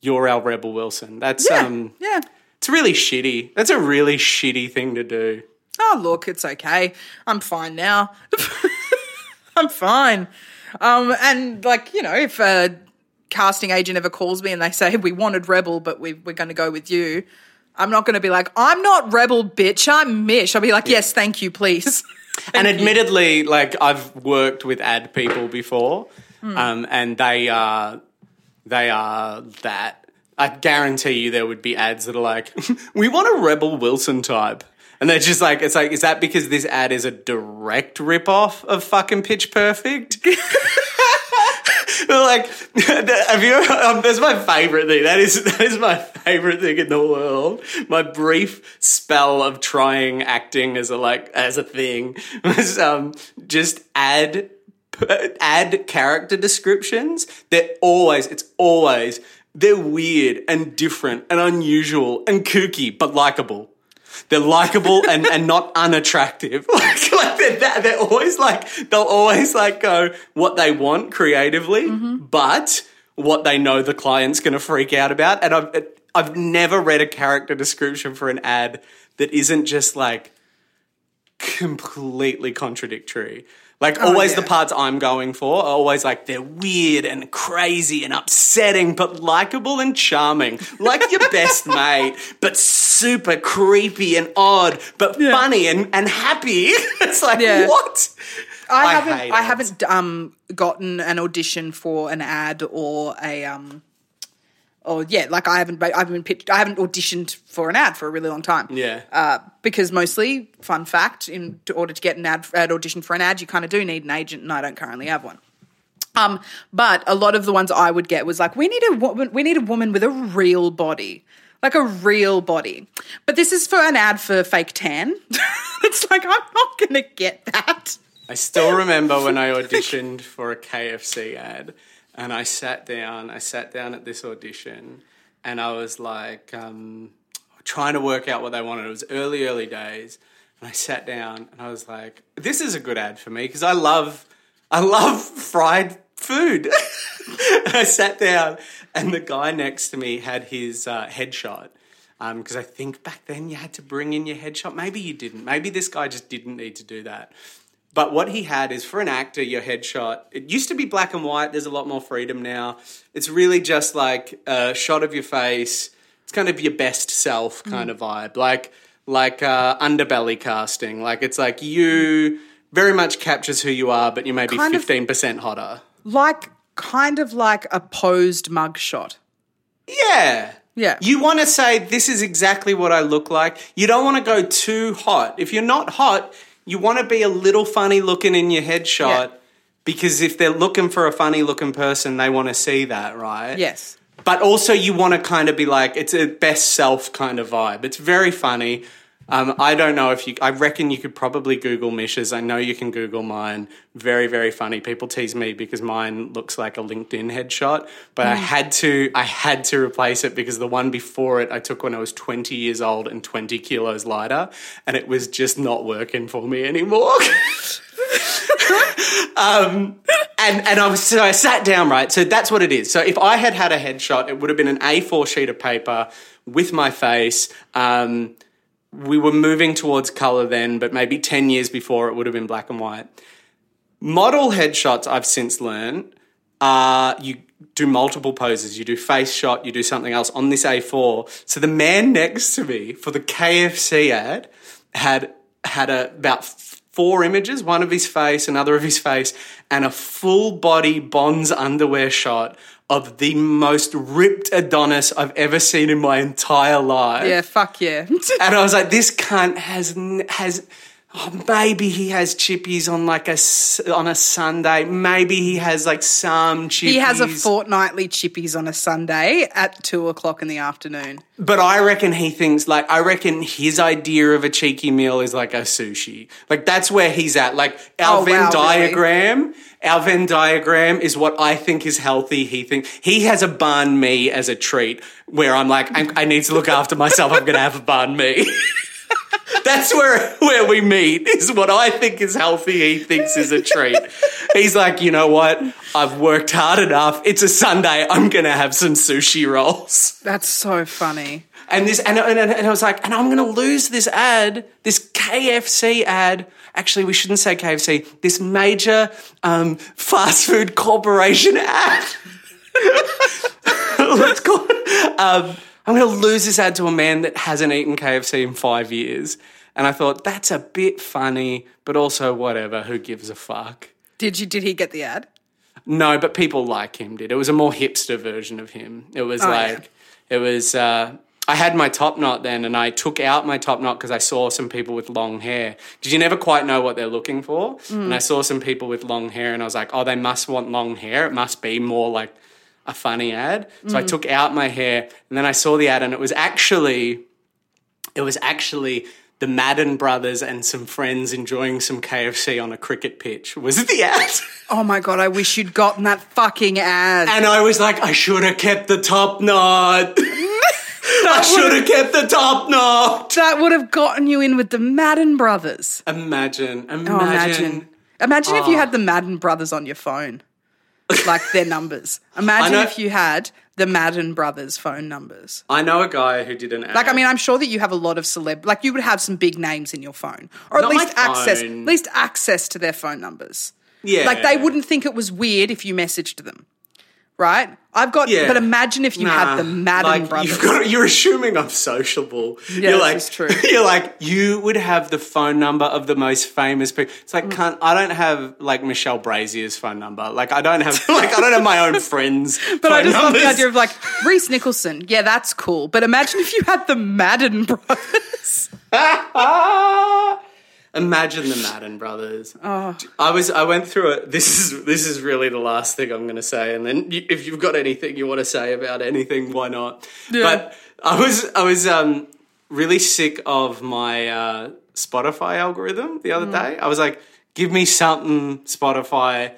you're our Rebel Wilson. That's, Yeah, um, yeah. it's really shitty. That's a really shitty thing to do. Oh, look, it's okay. I'm fine now. [LAUGHS] I'm fine. Um, and like you know, if a casting agent ever calls me and they say we wanted Rebel, but we, we're going to go with you, I'm not going to be like, I'm not Rebel, bitch. I'm Mish. I'll be like, yes, thank you, please. [LAUGHS] and admittedly, like I've worked with ad people before, Hmm. um, and they are they are that. I guarantee you, there would be ads that are like, [LAUGHS] "We want a Rebel Wilson type," and they're just like, "It's like, is that because this ad is a direct rip off of fucking Pitch Perfect?" [LAUGHS] like, [LAUGHS] have you? Um, that's my favorite thing. That is [LAUGHS] that is my favorite thing in the world. My brief spell of trying acting as a like as a thing was um, just add add character descriptions. They're always it's always they're weird and different and unusual and kooky but likable. They're likable [LAUGHS] and, and not unattractive. [LAUGHS] Like, like they're, that, they're always like, they'll always like go what they want creatively, mm-hmm. but what they know the client's going to freak out about. And I've, I've never read a character description for an ad that isn't just like completely contradictory. Like always yeah. the parts I'm going for are always like they're weird and crazy and upsetting, but likable and charming. Like your [LAUGHS] best mate, but super creepy and odd, but funny and, and happy. [LAUGHS] it's like Yeah. what? I, I haven't. I it. haven't um, gotten an audition for an ad or a um, or yeah, like I haven't. I haven't been pitched. I haven't auditioned for an ad for a really long time. Yeah. Uh, because mostly, fun fact, in order to get an ad, ad audition for an ad, you kind of do need an agent, and I don't currently have one. Um, but a lot of the ones I would get was like, we need a woman, we need a woman with a real body, like a real body. But this is for an ad for fake tan. [LAUGHS] it's like I'm not going to get that. I still remember when I auditioned for a KFC ad and I sat down, I sat down at this audition and I was like um, trying to work out what they wanted. It was early, early days. And I sat down and I was like, this is a good ad for me because I love, I love fried food. [LAUGHS] I sat down and the guy next to me had his uh, headshot because I think back then you had to bring in your headshot. Maybe you didn't. Maybe this guy just didn't need to do that. But what he had is for an actor, your headshot. It used to be black and white. There's a lot more freedom now. It's really just like a shot of your face. It's kind of your best self kind of vibe, like like uh, underbelly casting. Like it's like you very much captures who you are, but you may be fifteen percent hotter. like kind of like a posed mugshot. Yeah. Yeah. You want to say, this is exactly what I look like. You don't want to go too hot. If you're not hot, you want to be a little funny looking in your headshot Yeah. because if they're looking for a funny looking person, they want to see that, right? Yes. But also, you want to kind of be like, it's a best self kind of vibe. It's very funny. Um, I don't know if you, I reckon you could probably Google Misha's. I know you can Google mine. Very, very funny. People tease me because mine looks like a LinkedIn headshot, but I had to, I had to replace it because the one before it I took when I was 20 years old and 20 kilos lighter, and it was just not working for me anymore. [LAUGHS] Um, and and I was so I sat down right. So that's what it is. So if I had had a headshot, it would have been an A4 sheet of paper with my face. Um, we were moving towards color then, but maybe ten years before it would have been black and white. Model headshots, I've since learned, are you do multiple poses. You do face shot, you do something else on this A4. So the man next to me for the KFC ad had had a, about four images, one of his face, another of his face, and a full body Bonds underwear shot of the most ripped Adonis I've ever seen in my entire life. Yeah, fuck yeah. And I was like, this cunt has has. Oh, maybe he has chippies on like a on a Sunday. Maybe he has like some chippies. he has a fortnightly chippies on a Sunday at two o'clock in the afternoon. But I reckon he thinks like I reckon his idea of a cheeky meal is like a sushi. Like that's where he's at. Like oh, our Oh, Venn wow, really? diagram, our Venn diagram is what I think is healthy. He thinks he has a banh mi as a treat. Where I'm like, I, I need to look after myself. I'm going to have a banh mi. [LAUGHS] That's where where we meet. Is what I think is healthy. He thinks is a treat. He's like, you know what? I've worked hard enough. It's a Sunday. I'm gonna have some sushi rolls. That's so funny. And this, and, and, and I was like, and I'm going to lose this ad, this KFC ad. Actually, we shouldn't say KFC. This major um, fast food corporation ad. [LAUGHS] Let's call it. Um, I'm going to lose this ad to a man that hasn't eaten KFC in five years. And I thought that's a bit funny, but also whatever. Who gives a fuck? Did you? Did he get the ad? No, but people like him did. It was a more hipster version of him. It was Oh, like it was. Uh, I had my top knot then, and I took out my top knot because I saw some people with long hair. Because you never quite know what they're looking for. Mm. And I saw some people with long hair, and I was like, oh, they must want long hair. It must be more like a funny ad. So Mm. I took out my hair, and then I saw the ad, and it was actually, it was actually. The Madden brothers and some friends enjoying some KFC on a cricket pitch. Was it the ad? Oh my god! I wish you'd gotten that fucking ad. And I was like, I should have kept the top knot. [LAUGHS] I should have kept the top knot. that would have gotten you in with the Madden brothers. Imagine, imagine. Oh, imagine. Imagine if you Oh. had the Madden brothers on your phone, like their numbers. Imagine know- if you had the Madden brothers phone numbers. I know a guy who did an ad. Like, I mean, I'm sure that you have a lot of celeb. Like, you would have some big names in your phone, or at Not least access, at least access to their phone numbers. yeah, Like, they wouldn't think it was weird if you messaged them, right? I've got, Yeah. but imagine if you had the Madden like, brothers. You've got, you're assuming I'm sociable. Yeah, you're like, true. [LAUGHS] You're like, you would have the phone number of the most famous people. It's Mm. like, can't, I don't have like Michelle Brasier's phone number. Like, I don't have, [LAUGHS] like, I don't have my own friends. [LAUGHS] But I just love the idea of like Reese Nicholson. Yeah, that's cool. But imagine if you had the Madden brothers. Imagine the Madden brothers. Oh. I was. I went through it. This is. This is really the last thing I'm going to say. And then, you, if you've got anything you want to say about anything, why not? But I was. I was um, really sick of my uh, Spotify algorithm the other day. I was like, "Give me something, Spotify."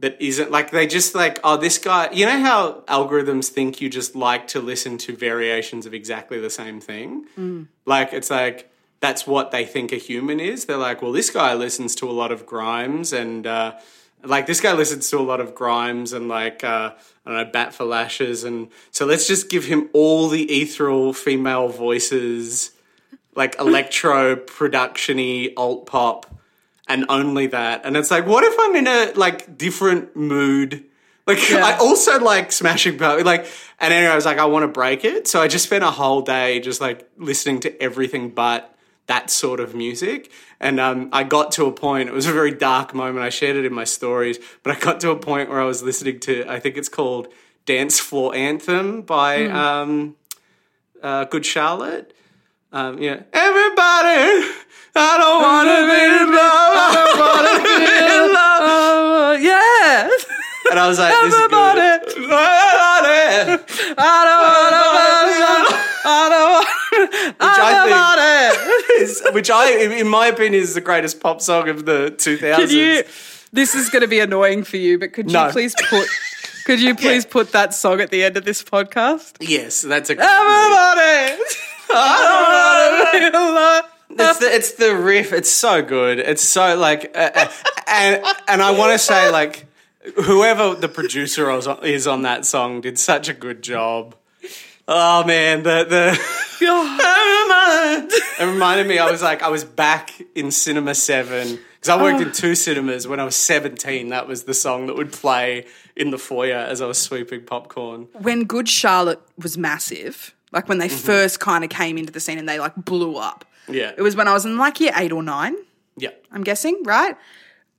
That isn't like they just like oh this guy you know how algorithms think you just like to listen to variations of exactly the same thing like it's like that's what they think a human is. They're like, well, this guy listens to a lot of Grimes and uh, like this guy listens to a lot of Grimes and like uh, I don't know, Bat for Lashes, and so let's just give him all the ethereal female voices, like electro productiony alt pop, and only that. And it's like, what if I'm in a like different mood? Like [LAUGHS] I also like smashing Pumpkins. Like, and anyway, I was like, I want to break it, so I just spent a whole day just like listening to everything but that sort of music. And um, I got to a point. It was a very dark moment. I shared it in my stories, but I got to a point where I was listening to. I think it's called "Dance Floor Anthem" by um, uh, Good Charlotte. Um, yeah, everybody. I don't want to be in love. I don't want to be in [LAUGHS] love. Yeah. And I was like, this Everybody. Everybody. I don't want to. I don't want Which I think [LAUGHS] is, which I, in my opinion, is the greatest pop song of the 2000s. Could you? This is going to be annoying for you, but could you No. please put? [LAUGHS] Could you please put that song at the end of this podcast? Yes, that's a. Everybody. I don't want to It's the, it's the riff. It's so good. It's so like, uh, uh, and and I want to say like, whoever the producer is on, is on that song did such a good job. Oh man, the the. It reminded me. I was like, I was back in Cinema Seven because I worked in two cinemas when I was seventeen. That was the song that would play in the foyer as I was sweeping popcorn. when Good Charlotte was massive, like when they first kind of came into the scene and they like blew up. Yeah, It was when I was in like year eight or nine, yeah. I'm guessing, right?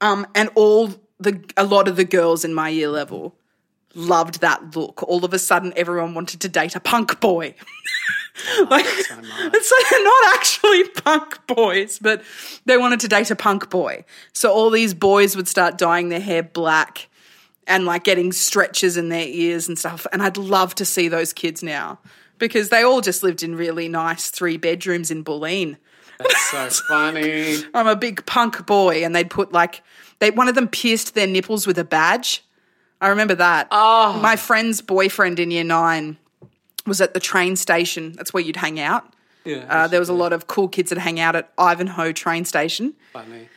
Um, and all the a lot of the girls in my year level loved that look. All of a sudden, everyone wanted to date a punk boy. [LAUGHS] like, it's like [LAUGHS] they're not actually punk boys, but they wanted to date a punk boy. So all these boys would start dyeing their hair black and like getting stretches in their ears and stuff. And I'd love to see those kids now because they all just lived in really nice three bedrooms in Bulleen. That's so [LAUGHS] funny. I'm a big punk boy, and they'd put like they one of them pierced their nipples with a badge. I remember that. Oh. My friend's boyfriend in year nine was at the train station. That's where you'd hang out. Yeah, Uh, there was a lot of cool kids that hang out at Ivanhoe train station. Funny.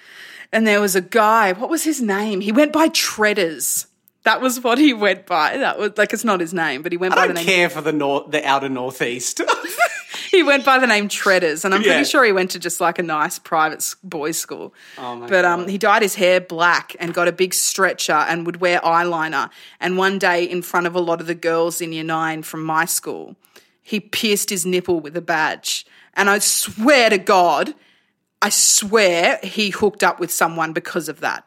And there was a guy, what was his name? He went by Treaders. That was what he went by. That was like it's not his name, but he went I by don't the name care for the north, the outer northeast. [LAUGHS] he went by the name Treaders, and I'm Yeah. pretty sure he went to just like a nice private boys' school. Oh my but um, God. he dyed his hair black and got a big stretcher and would wear eyeliner. And one day, in front of a lot of the girls in year nine from my school, he pierced his nipple with a badge. And I swear to God, I swear he hooked up with someone because of that.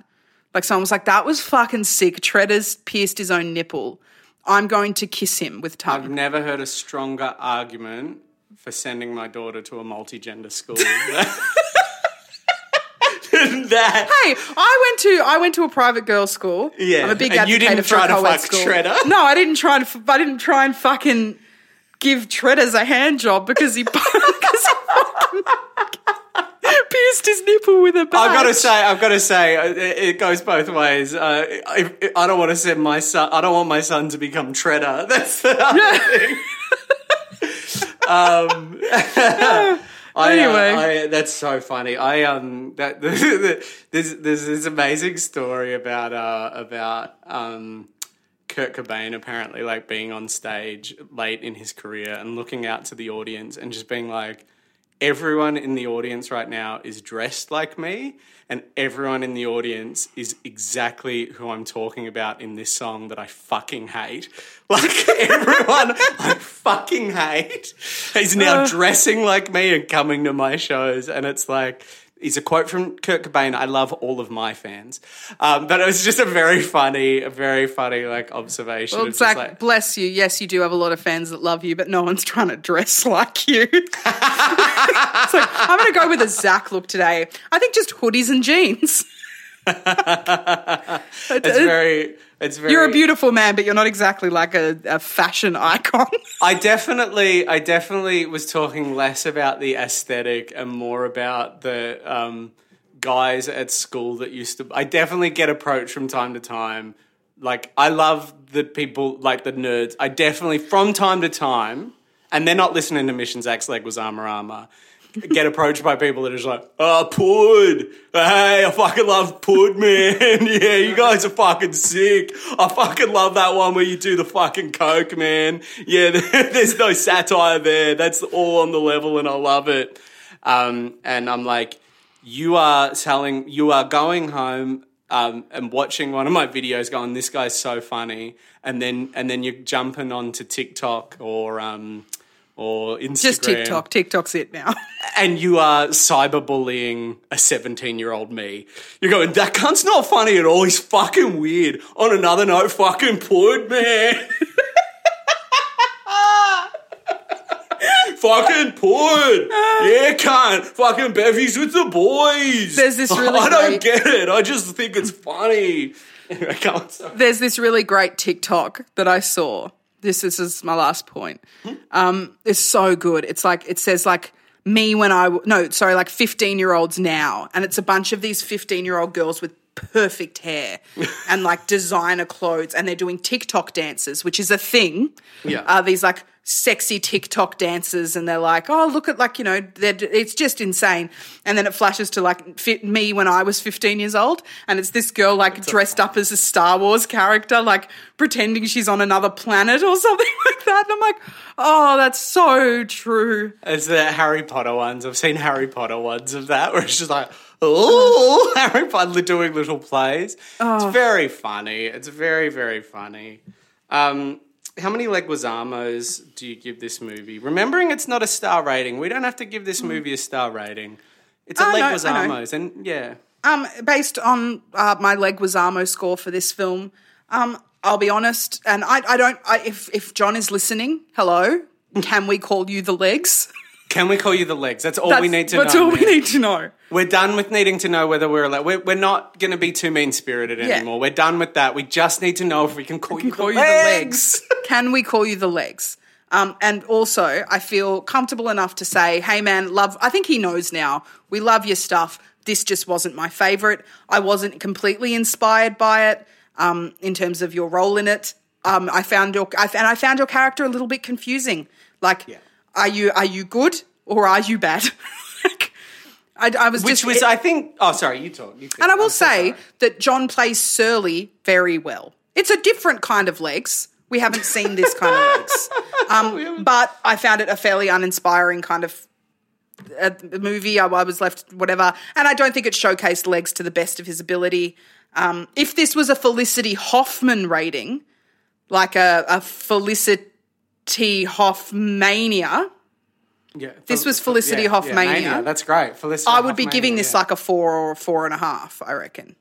Like someone was like, "That was fucking sick." Treaders pierced his own nipple. I'm going to kiss him with tongue. I've never heard a stronger argument for sending my daughter to a multi-gender school [LAUGHS] that. Hey, I went to I went to a private girls' school. Yeah, I'm a big and you advocate didn't for try a to fuck school. Shredder? No, I didn't try to. f- I didn't try and fucking give Treaders a hand job because he [LAUGHS] because he pierced his nipple with a badge. I've got to say, I've got to say, uh, it it goes both ways. Uh, if, if- I don't want to send my son. I don't want my son to become Treader. [LAUGHS] That's the other thing. Um, [LAUGHS] I, Anyway. uh, I, that's so funny. I um, that [LAUGHS] there's there's this amazing story about uh about um. Kurt Cobain apparently like being on stage late in his career and looking out to the audience and just being like, everyone in the audience right now is dressed like me, and everyone in the audience is exactly who I'm talking about in this song that I fucking hate. [LAUGHS] Like everyone I fucking hate is now uh. dressing like me and coming to my shows, and it's like. Is a quote from Kurt Cobain. I love all of my fans, um, but it was just a very funny, a very funny like observation. Well, Zach, like- bless you. Yes, you do have a lot of fans that love you, but no one's [LAUGHS] trying to dress like you. [LAUGHS] like, I'm going to go with a Zach look today. I think just hoodies and jeans. [LAUGHS] it's very, it's very. You're a beautiful man, but you're not exactly like a, a fashion icon. [LAUGHS] I definitely, I definitely was talking less about the aesthetic and more about the um, guys at school that used to. I definitely get approached from time to time. Like I love the people, like the nerds. I definitely, from time to time, and they're not listening to Mission Zach's leg was armor armor. Get approached by people that are just like, oh, Pud. Hey, I fucking love Pud, man. [LAUGHS] yeah, you guys are fucking sick. I fucking love that one where you do the fucking coke, man. Yeah, [LAUGHS] there's no satire there. That's all on the level, and I love it. Um, and I'm like, you are telling, you are going home um, and watching one of my videos, going, "This guy's so funny," and then and then you're jumping onto TikTok or um, or Instagram, Just TikTok. TikTok's it now. [LAUGHS] and you are cyberbullying a 17 year old me. You're going, that cunt's not funny at all. He's fucking weird. On another note, fucking pud, man. [LAUGHS] fucking pud. Yeah, cunt. Fucking bevies with the boys. There's this really [LAUGHS] I don't great- get it. I just think it's funny. Anyway, come on, sorry. There's this really great TikTok that I saw. This, this is my last point. Um, it's so good. It's like it says like me when I no sorry like 15 year olds now, and it's a bunch of these 15 year old girls with perfect hair [LAUGHS] and like designer clothes, and they're doing TikTok dances, which is a thing. Yeah. uh, these like sexy TikTok dances, and they're like, oh look at like you know, it's just insane. And then it flashes to like fit me when I was 15 years old, and it's this girl like dressed up as a Star Wars character, like pretending she's on another planet or [LAUGHS] something like that. And I'm like, oh, that's so true. It's the Harry Potter ones. I've seen Harry Potter ones of that where it's just like, oh, [LAUGHS] Harry Potter doing little plays. It's very funny. It's very, very funny. Um, how many Leguizamos do you give this movie? Remembering it's not a star rating, we don't have to give this movie a star rating. It's a know. Leguizamos, and yeah. Um, based on uh, my Leguizamo score for this film, um, I'll be honest, and I, I don't. I, if if John is listening, hello, can we call you the legs? Can we call you the legs? That's all we need to That's know. That's all we need to know. We're done with needing to know whether we're allowed. We're, we're not going to be too mean spirited Yeah. anymore. We're done with that. We just need to know if we can call you call the you the legs. legs. Can we call you the legs? Um, and also, I feel comfortable enough to say, "Hey, man, love." I think he knows now. We love your stuff. This just wasn't my favorite. I wasn't completely inspired by it um, in terms of your role in it. Um, I found your I, and I found your character a little bit confusing. Like, are you are you good or are you bad? [LAUGHS] I, I was Which just, was, I think. Oh, sorry, you talk. You and I will I'm say sorry. that John plays Surly very well. It's a different kind of legs. We haven't seen this kind of legs, [LAUGHS] um, but I found it a fairly uninspiring kind of uh, movie. I, I was left whatever, and I don't think it showcased legs to the best of his ability. Um, if this was a Felicity Huffman rating, like a, a Felicity Huffmania, Yeah, this was Felicity yeah, yeah, Huffmania. Mania, That's great. Felicity I would be giving this yeah. like a four or four and a half. I reckon.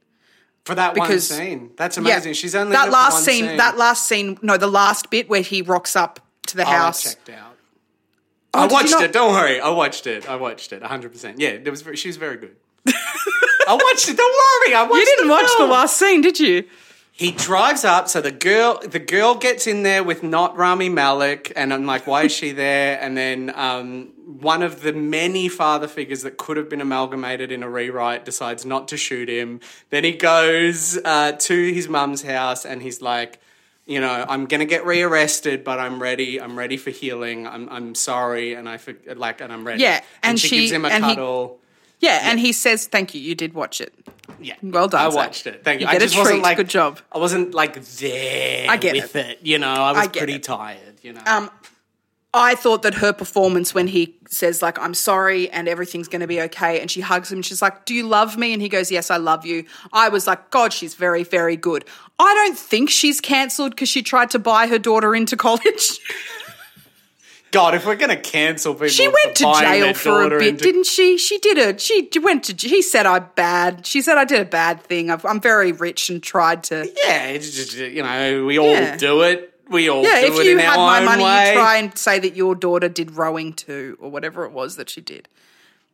for that because- one scene. That's amazing. She's only that in it for last one scene, That last scene, no, the last bit where he rocks up to the Oh, I house. checked out. Oh, I watched it. Don't worry. I watched it. I watched it. 100. percent Yeah, it was. Very, she was very good. [LAUGHS] I watched it. Don't worry. I watched. It. You didn't the watch the last scene, did you? He drives up, so the girl the girl gets in there with not Rami Malek, and I'm like, why is she there? And then um, one of the many father figures that could have been amalgamated in a rewrite decides not to shoot him. Then he goes uh, to his mum's house, and he's like, you know, I'm gonna get rearrested, but I'm ready. I'm ready for healing. I'm I'm sorry, and I for, like, and I'm ready. Yeah, and she, she- gives him a and he- cuddle. Yeah, and he says, "Thank you. You did watch it. Yeah, Well done, I Zach. watched it. Thank you. You I just wasn't like Good job. I wasn't like there. I get with it. You know, I was I pretty it. tired. You know. Um, I thought that her performance when he says like I'm sorry and everything's going to be okay and she hugs him and she's like do you love me and he goes yes I love you I was like god she's very very good I don't think she's cancelled because she tried to buy her daughter into college [LAUGHS] God, if we're gonna cancel people, she went to jail for a bit into- didn't she she did a she went to he said I'm bad she said I did a bad thing I've, I'm very rich and tried to Yeah, it's just you know, we all Yeah. do it. We all yeah do if it you in had our my money way. you try and say that your daughter did rowing too or whatever it was that she did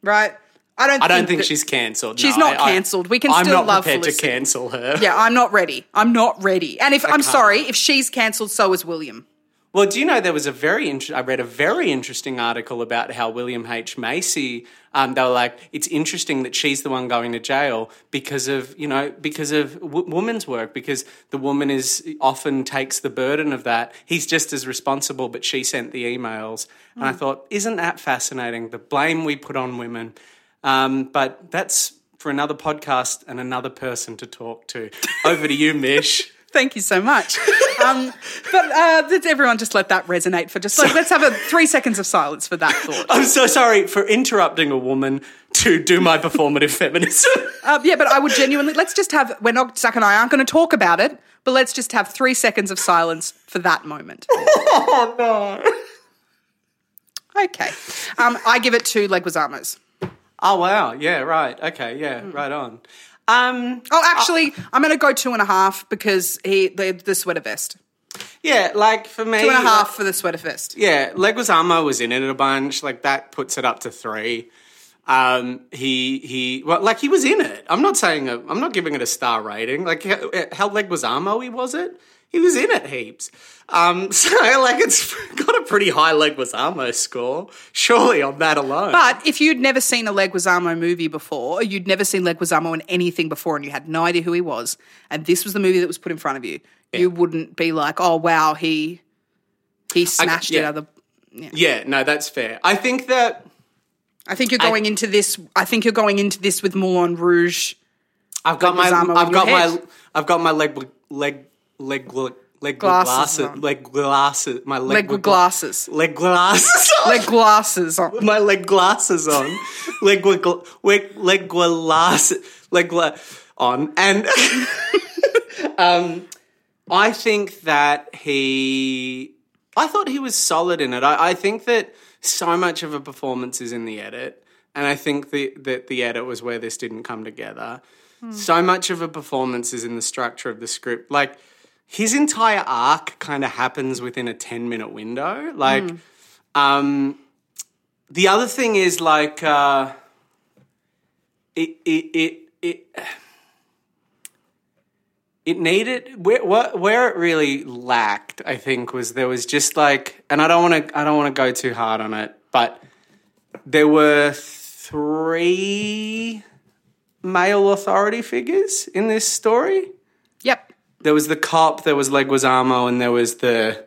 right I don't I don't think she's cancelled. She's no, not I- I- cancelled. We can I'm still not love prepared Felicity. to cancel her. Yeah, I'm not ready. I'm not ready. And if I'm can't. sorry, if she's cancelled, so is William. Well, do you know there was a very inter- I read a very interesting article about how William H Macy. Um, they were like, it's interesting that she's the one going to jail because of you know because of w- woman's work because the woman is often takes the burden of that. He's just as responsible, but she sent the emails, and I thought, isn't that fascinating? The blame we put on women, um, but that's for another podcast and another person to talk to. Over to you, Mish. [LAUGHS] Thank you so much. um, but uh, let's everyone just let that resonate for just like, let's have a three seconds of silence for that thought. I'm so sorry for interrupting a woman to do my performative [LAUGHS] feminism. Um, yeah, but I would genuinely let's just have. We're not Zach and I aren't going to talk about it, but let's just have three seconds of silence for that moment. [LAUGHS] oh no. Okay. Um, I give it to Leguizamo's. Oh wow, yeah, right. Okay, yeah, right on. Um Oh, actually, I'm going to go two and a half because he the, the sweater vest. yeah, like for me Two and a half for the sweater vest. Yeah, Leguizamo was in it a bunch. Like that puts it up to three. Um, he he well, like he was in it. I'm not saying i I'm not giving it a star rating. Like how, how Leguizamo he was it. He was in it heaps. Um, [LAUGHS] so like it's got a pretty high Leguizamo score, surely on that alone. But if you'd never seen a Leguizamo movie before, or you'd never seen Leguizamo in anything before, and you had no idea who he was, and this was the movie that was put in front of you, you wouldn't be like, "Oh wow, he he smashed it yeah. out of the." yeah, no, that's fair. I think that I think you're going into this. I think you're going into this with Moulin Rouge. I've got my Leguizamo in I've got my. I've got my leg leg leg leg Glasses glasses on. leg glasses my leg, Leg glasses. leg glasses Leg glasses on. [LAUGHS] my leg glasses on. Leg leg leg glasses leg on. And [LAUGHS] um I think that he I thought he was solid in it. I, I think that so much of a performance is in the edit. And I think the, that the edit was where this didn't come together. So much of a performance is in the structure of the script. Like his entire arc kind of happens within a 10 minute window. Like um the other thing is like uh it it it it it needed where what where it really lacked i think was there was just like and i don't want to i don't want to go too hard on it but there were three male authority figures in this story. Yep. There was the cop, there was Leguizamo, and there was the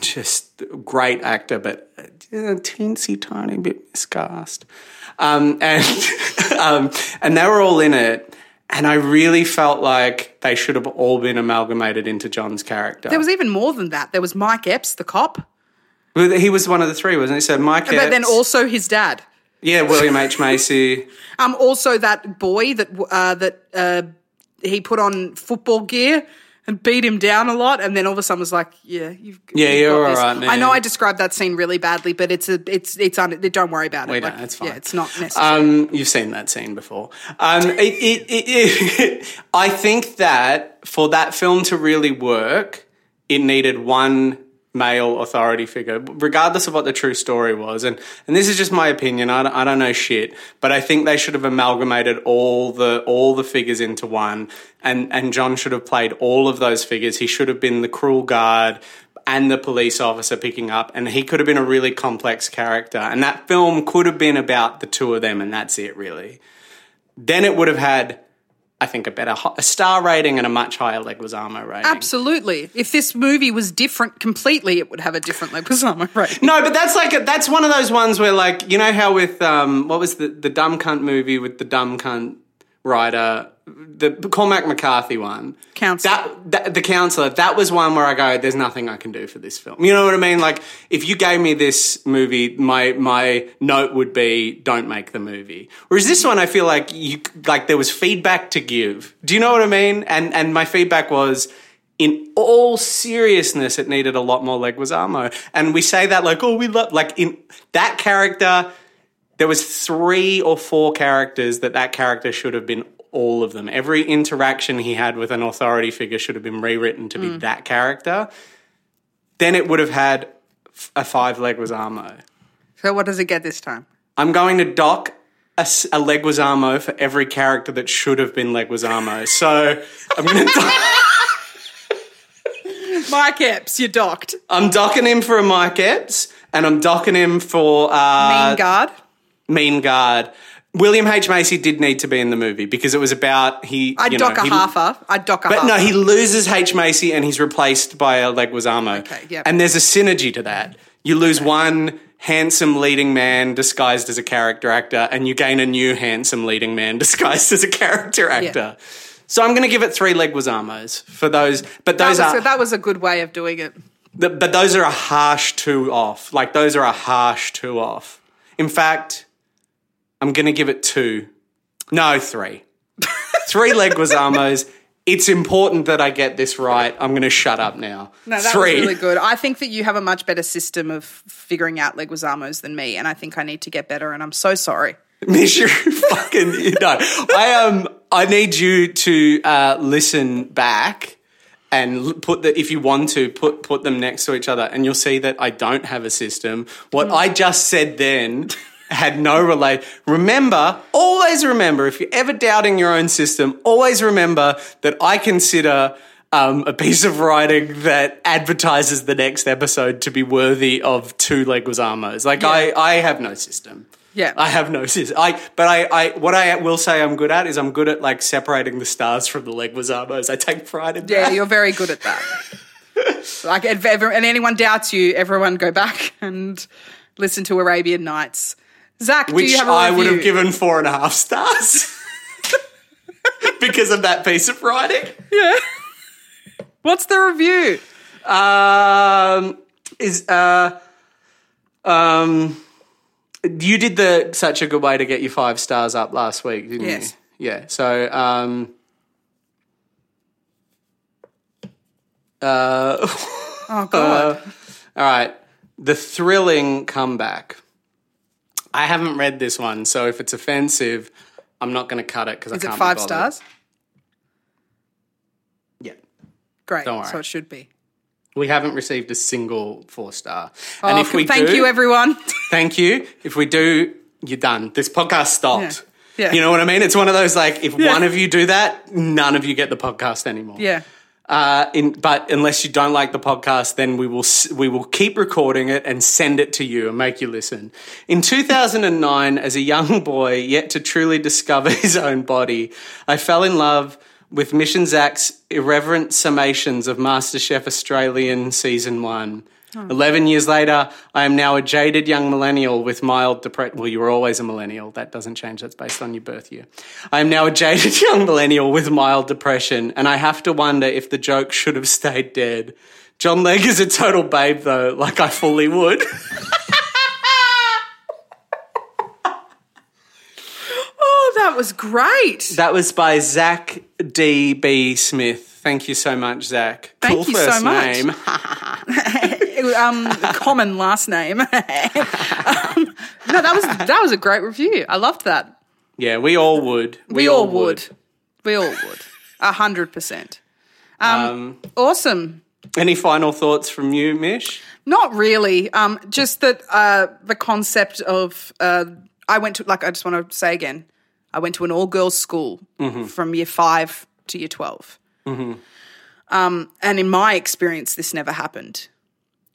just great actor, but a teensy tiny bit miscast. Um, and [LAUGHS] um, and they were all in it, and I really felt like they should have all been amalgamated into John's character. There was even more than that. There was Mike Epps, the cop, he was one of the three, wasn't he? So Mike, but then also his dad. yeah, William H Macy. [LAUGHS] Um, also that boy that uh, that uh, he put on football gear and beat him down a lot, and then all of a sudden was like, "Yeah, you've Yeah, you've you're got this." all right, man. I know I described that scene really badly, but it's a it's it's un, don't worry about it. We Like, don't, it's fine. Yeah, it's not necessary. Um, you've seen that scene before. Um, it, it, it, it, [LAUGHS] I think that for that film to really work, it needed one male authority figure, regardless of what the true story was. And and this is just my opinion. I don't, I don't know shit, but I think they should have amalgamated all the all the figures into one. And and John should have played all of those figures. He should have been the cruel guard and the police officer picking up, and he could have been a really complex character. And that film could have been about the two of them, and that's it, really. Then it would have had, I think, a better a star rating and a much higher Leguizamo rating. Absolutely. If this movie was different completely, it would have a different Leguizamo rating. No, but that's like a, that's one of those ones where, like, you know how with um, what was the the dumb cunt movie with the dumb cunt writer, the Cormac McCarthy one, Counselor. That, that the counselor. That was one where I go, "There's nothing I can do for this film." You know what I mean? Like, if you gave me this movie, my my note would be, "Don't make the movie." Whereas this one, I feel like you like there was feedback to give. Do you know what I mean? And and my feedback was. In all seriousness, it needed a lot more Leguizamo, and we say that like, oh, we love like in that character there was three or four characters that that character should have been all of them. Every interaction he had with an authority figure should have been rewritten to be that character. Then it would have had a five Leguizamo. So what does it get this time? I'm going to dock a, a Leguizamo for every character that should have been Leguizamo. So I'm going to. [LAUGHS] Mike Epps, you're docked. I'm docking him for a Mike Epps, and I'm docking him for uh, Mean guard. Mean Guard. William H Macy did need to be in the movie because it was about he. I'd you know, dock a he- halfer. I'd dock a half. But halfer. no, he loses H Macy and he's replaced by a Leguizamo. Okay, yep. And there's a synergy to that. You lose one handsome leading man disguised as a character actor, and you gain a new handsome leading man [LAUGHS] disguised as a character actor. So I'm going to give it three Leguizamos for those. But that those was, are that was a good way of doing it. Th- but those are a harsh two off. Like those are a harsh two off. In fact, I'm going to give it two. No, three. three Leguizamos. [LAUGHS] It's important that I get this right. I'm going to shut up now. No, that three. was really good. I think that you have a much better system of figuring out Leguizamos than me, and I think I need to get better. And I'm so sorry. [LAUGHS] Miss you fucking you know. I um I need you to uh, listen back and put the if you want to put put them next to each other and you'll see that I don't have a system. What I just said then [LAUGHS] had no relate. Remember, always remember if you're ever doubting your own system, always remember that I consider um, a piece of writing that advertises the next episode to be worthy of two Leguizamos. Like I, I have no system. Yeah. I have no system. I, but I, I, what I will say I'm good at is I'm good at like separating the stars from the Leguizamos. I take pride in Yeah, that. Yeah, you're very good at that. [LAUGHS] like, if and anyone doubts you, everyone go back and listen to Arabian Nights. Zach, do Which you have a I would have given four and a half stars [LAUGHS] because of that piece of writing. Yeah. What's the review? Um, is uh, um, you did the such a good way to get your five stars up last week, didn't Yes. you? Yeah. So um, uh, Oh God, [LAUGHS] all right, the thrilling comeback. I haven't read this one, so if it's offensive, I'm not going to cut it because I is can't. Is it be five bothered. stars? Yeah. Great. Don't worry. So it should be. We haven't received a single four star. Oh, and if we thank do, you, everyone. [LAUGHS] Thank you. If we do, you're done. This podcast stopped. Yeah. Yeah. You know what I mean? It's one of those like if one of you do that, none of you get the podcast anymore. yeah. Uh, in, but unless you don't like the podcast, then we will we will keep recording it and send it to you and make you listen. In 2009, as a young boy yet to truly discover [LAUGHS] his own body, I fell in love with Mission Zach's irreverent summations of MasterChef Australian season one. 11 years later, I am now a jaded young millennial with mild depression. Well, you were always a millennial. That doesn't change. That's based on your birth year. I am now a jaded [LAUGHS] young millennial with mild depression, and I have to wonder if the joke should have stayed dead. John Legg is a total babe, though, like I fully would. [LAUGHS] Oh, that was great. that was by Zach D.B. Smith. Thank you so much, Zach. Thank cool you so first much. name. [LAUGHS] um, common last name. [LAUGHS] um, no, that was that was a great review. I loved that. Yeah, we all would. We, all would. We all would. A hundred percent. Um, awesome. Any final thoughts from you, Mish? Not really. Um, just that uh, the concept of uh, I went to like I just want to say again, I went to an all girls school from year five to year 12 Um, and in my experience, this never happened.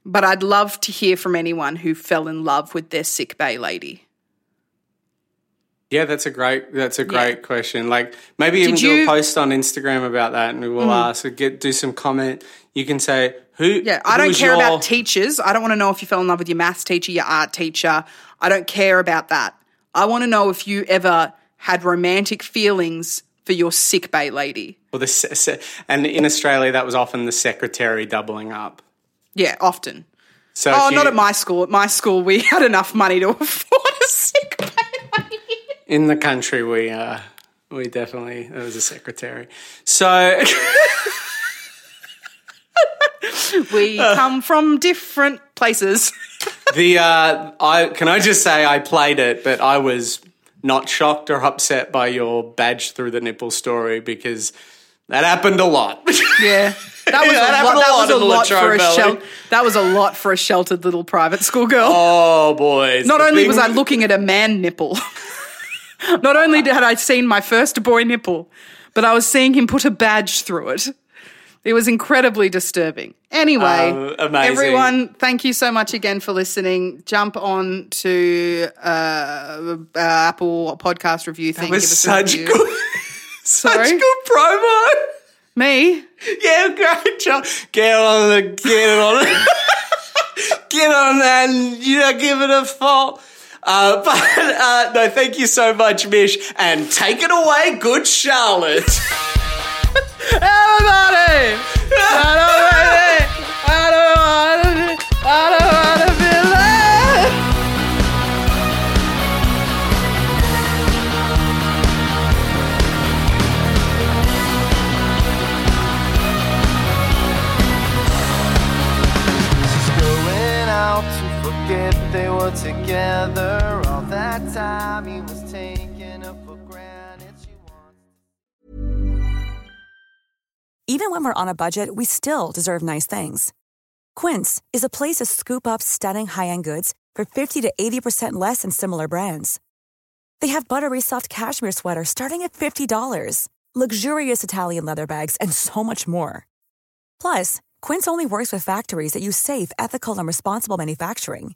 But I'd love to hear from anyone who fell in love with their sick bay lady. Yeah, that's a great that's a great question. Like maybe even Did do you- Mm. a post on Instagram about that, and we'll ask or get do some comment. You can say who. Yeah, I who don't care your- about teachers. I don't want to know if you fell in love with your maths teacher, your art teacher. I don't care about that. I want to know if you ever had romantic feelings for your sick bay lady. or the and in Australia that was often the secretary doubling up. Yeah, often. So Oh, you- not at my school. At my school, we [LAUGHS] had enough money to afford a sick bay in the country we uh we definitely there was a secretary. So [LAUGHS] We come from different places. [LAUGHS] the uh I can I just say I played it, but I was not shocked or upset by your badge through the nipple story because that happened a lot. [LAUGHS] Yeah. That was [LAUGHS] That a happened lot, that was a lot for a shel- that was a lot for a sheltered little private school girl. [LAUGHS] oh boys. Not only thing was I looking at a man nipple, not only had I seen my first boy nipple, but I was seeing him put a badge through it. It was incredibly disturbing. Anyway, Um, amazing. everyone, thank you so much again for listening. Jump on to uh, uh, Apple podcast review thing. It was Give us a such review. Good such good promo. Me? Yeah, great job. Get on the get on it [LAUGHS] get on that and you know give it a fall. Uh, [LAUGHS] but uh, no, thank you so much, Mish, and take it away, good Charlotte. [LAUGHS] Everybody! I don't want it. I don't want it. I don't they were together all that time he was for granted Even when we're on a budget, we still deserve nice things. Quince is a place to scoop up stunning high-end goods for 50 to 80% less than similar brands. They have buttery soft cashmere sweaters starting at $50, luxurious Italian leather bags, and so much more. Plus, Quince only works with factories that use safe, ethical, and responsible manufacturing.